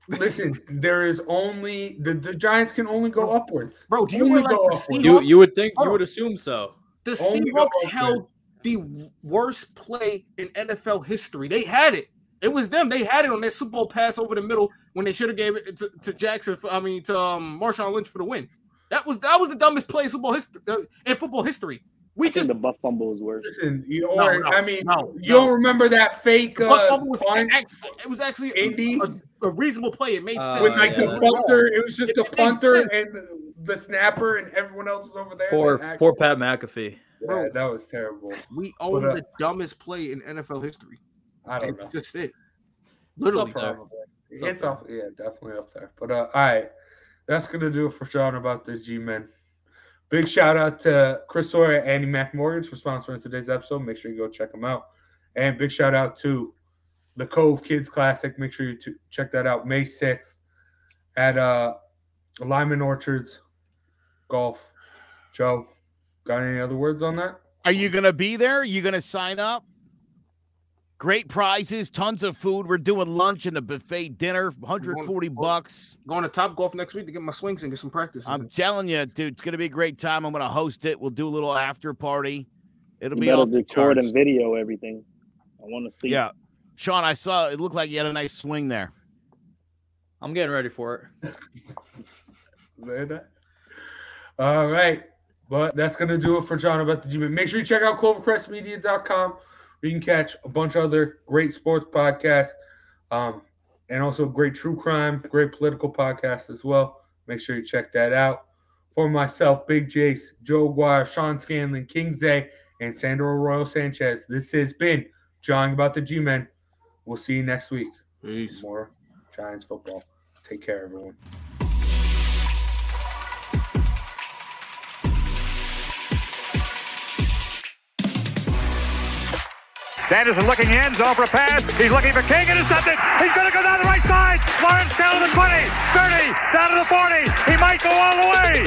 Speaker 4: Listen, there is only the, the Giants can only go upwards.
Speaker 7: Bro, do you
Speaker 4: Only
Speaker 7: realize
Speaker 4: go
Speaker 7: the
Speaker 4: upwards.
Speaker 6: You you would think
Speaker 7: Hold
Speaker 6: you would assume so.
Speaker 7: the
Speaker 4: Only
Speaker 7: Seahawks held the worst play in NFL history? They had it. It was them. They had it on their Super Bowl pass over the middle when they should have gave it to, to Jackson. For, I mean, to um, Marshawn Lynch for the win. That was that was the dumbest play in football history. Uh, in football history, we
Speaker 9: I think
Speaker 7: just
Speaker 9: the butt fumble is worse.
Speaker 4: Listen, you
Speaker 7: No,
Speaker 4: or
Speaker 7: no,
Speaker 4: I mean,
Speaker 7: no,
Speaker 4: you don't remember that fake
Speaker 7: the butt
Speaker 4: uh,
Speaker 7: fumble was
Speaker 4: punt
Speaker 7: it was actually a- a, a reasonable play. It made
Speaker 6: Uh,
Speaker 7: sense.
Speaker 4: with like
Speaker 6: yeah.
Speaker 4: the punter? It was just
Speaker 7: It
Speaker 4: the
Speaker 7: makes
Speaker 4: punter and the snapper and everyone else was over there.
Speaker 6: Poor,
Speaker 4: actually-
Speaker 6: poor Pat McAfee.
Speaker 4: Yeah,
Speaker 7: Bro.
Speaker 4: that was terrible.
Speaker 7: We own
Speaker 4: But, uh,
Speaker 7: the dumbest play in NFL history.
Speaker 4: I don't
Speaker 7: That's
Speaker 4: know.
Speaker 7: just it.
Speaker 6: It's
Speaker 7: Literally.
Speaker 6: up there. It's
Speaker 4: It's,
Speaker 6: up
Speaker 4: up, yeah, definitely up there. But uh, all right, that's gonna do it for Jawing about the G Men. Big shout out to Chris Sawyer and AnnieMac Mortgage for sponsoring today's episode. Make sure you go check them out. And big shout out to the Cove Kids Classic. Make sure you check that out May 6th at uh, Lyman Orchards Golf. Joe, got any other words on that?
Speaker 5: Are you going to be there? Are you going to sign up? Great prizes, tons of food. We're doing lunch and a buffet dinner, 140 bucks.
Speaker 7: Going to Top Golf next week to get my swings and get some practice.
Speaker 5: I'm telling you, dude, it's going to be a great time. I'm going to host it. We'll do a little after party. It'll
Speaker 9: You
Speaker 5: be
Speaker 9: better
Speaker 5: off the
Speaker 9: record and video everything. I want to see.
Speaker 5: Yeah. Sean, I saw it looked like you had a nice swing there.
Speaker 6: I'm getting ready for it.
Speaker 4: Very nice. All right. But that's going to do it for Jawing about the G Make sure you check out clovercrestmedia.com where you can catch a bunch of other great sports podcasts um, and also great true crime, great political podcasts as well. Make sure you check that out. For myself, Big Jace, Joe Aguirre, Sean Scanlon, King Zay, and Sandro Royal Sanchez, this has been Jawing about the G Men. We'll see you next week.
Speaker 7: Peace.
Speaker 4: More Giants football. Take care, everyone.
Speaker 1: Sanderson looking in, zone for a pass. He's looking for King, intercepted. He's going to go down the right side. Lawrence down to the 20, 30, down to the 40. He might go all the way.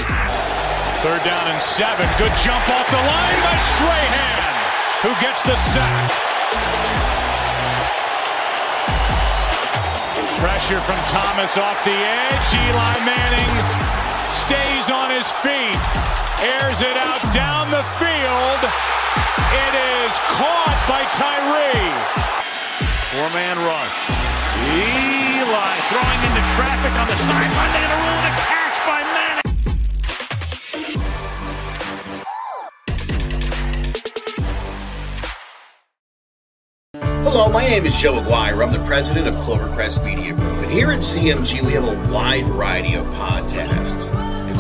Speaker 2: Third down and seven. Good jump off the line by Strahan, who gets the sack. Pressure from Thomas off the edge. Eli Manning stays on his feet, airs it out down the field. It is caught by Tyree.
Speaker 10: Four man rush. Eli throwing into traffic on the sideline. They're going to rule it a catch by Manning.
Speaker 8: Hello, my name is Joe Aguirre. I'm the president of Clovercrest Media Group. And here at CMG, we have a wide variety of podcasts,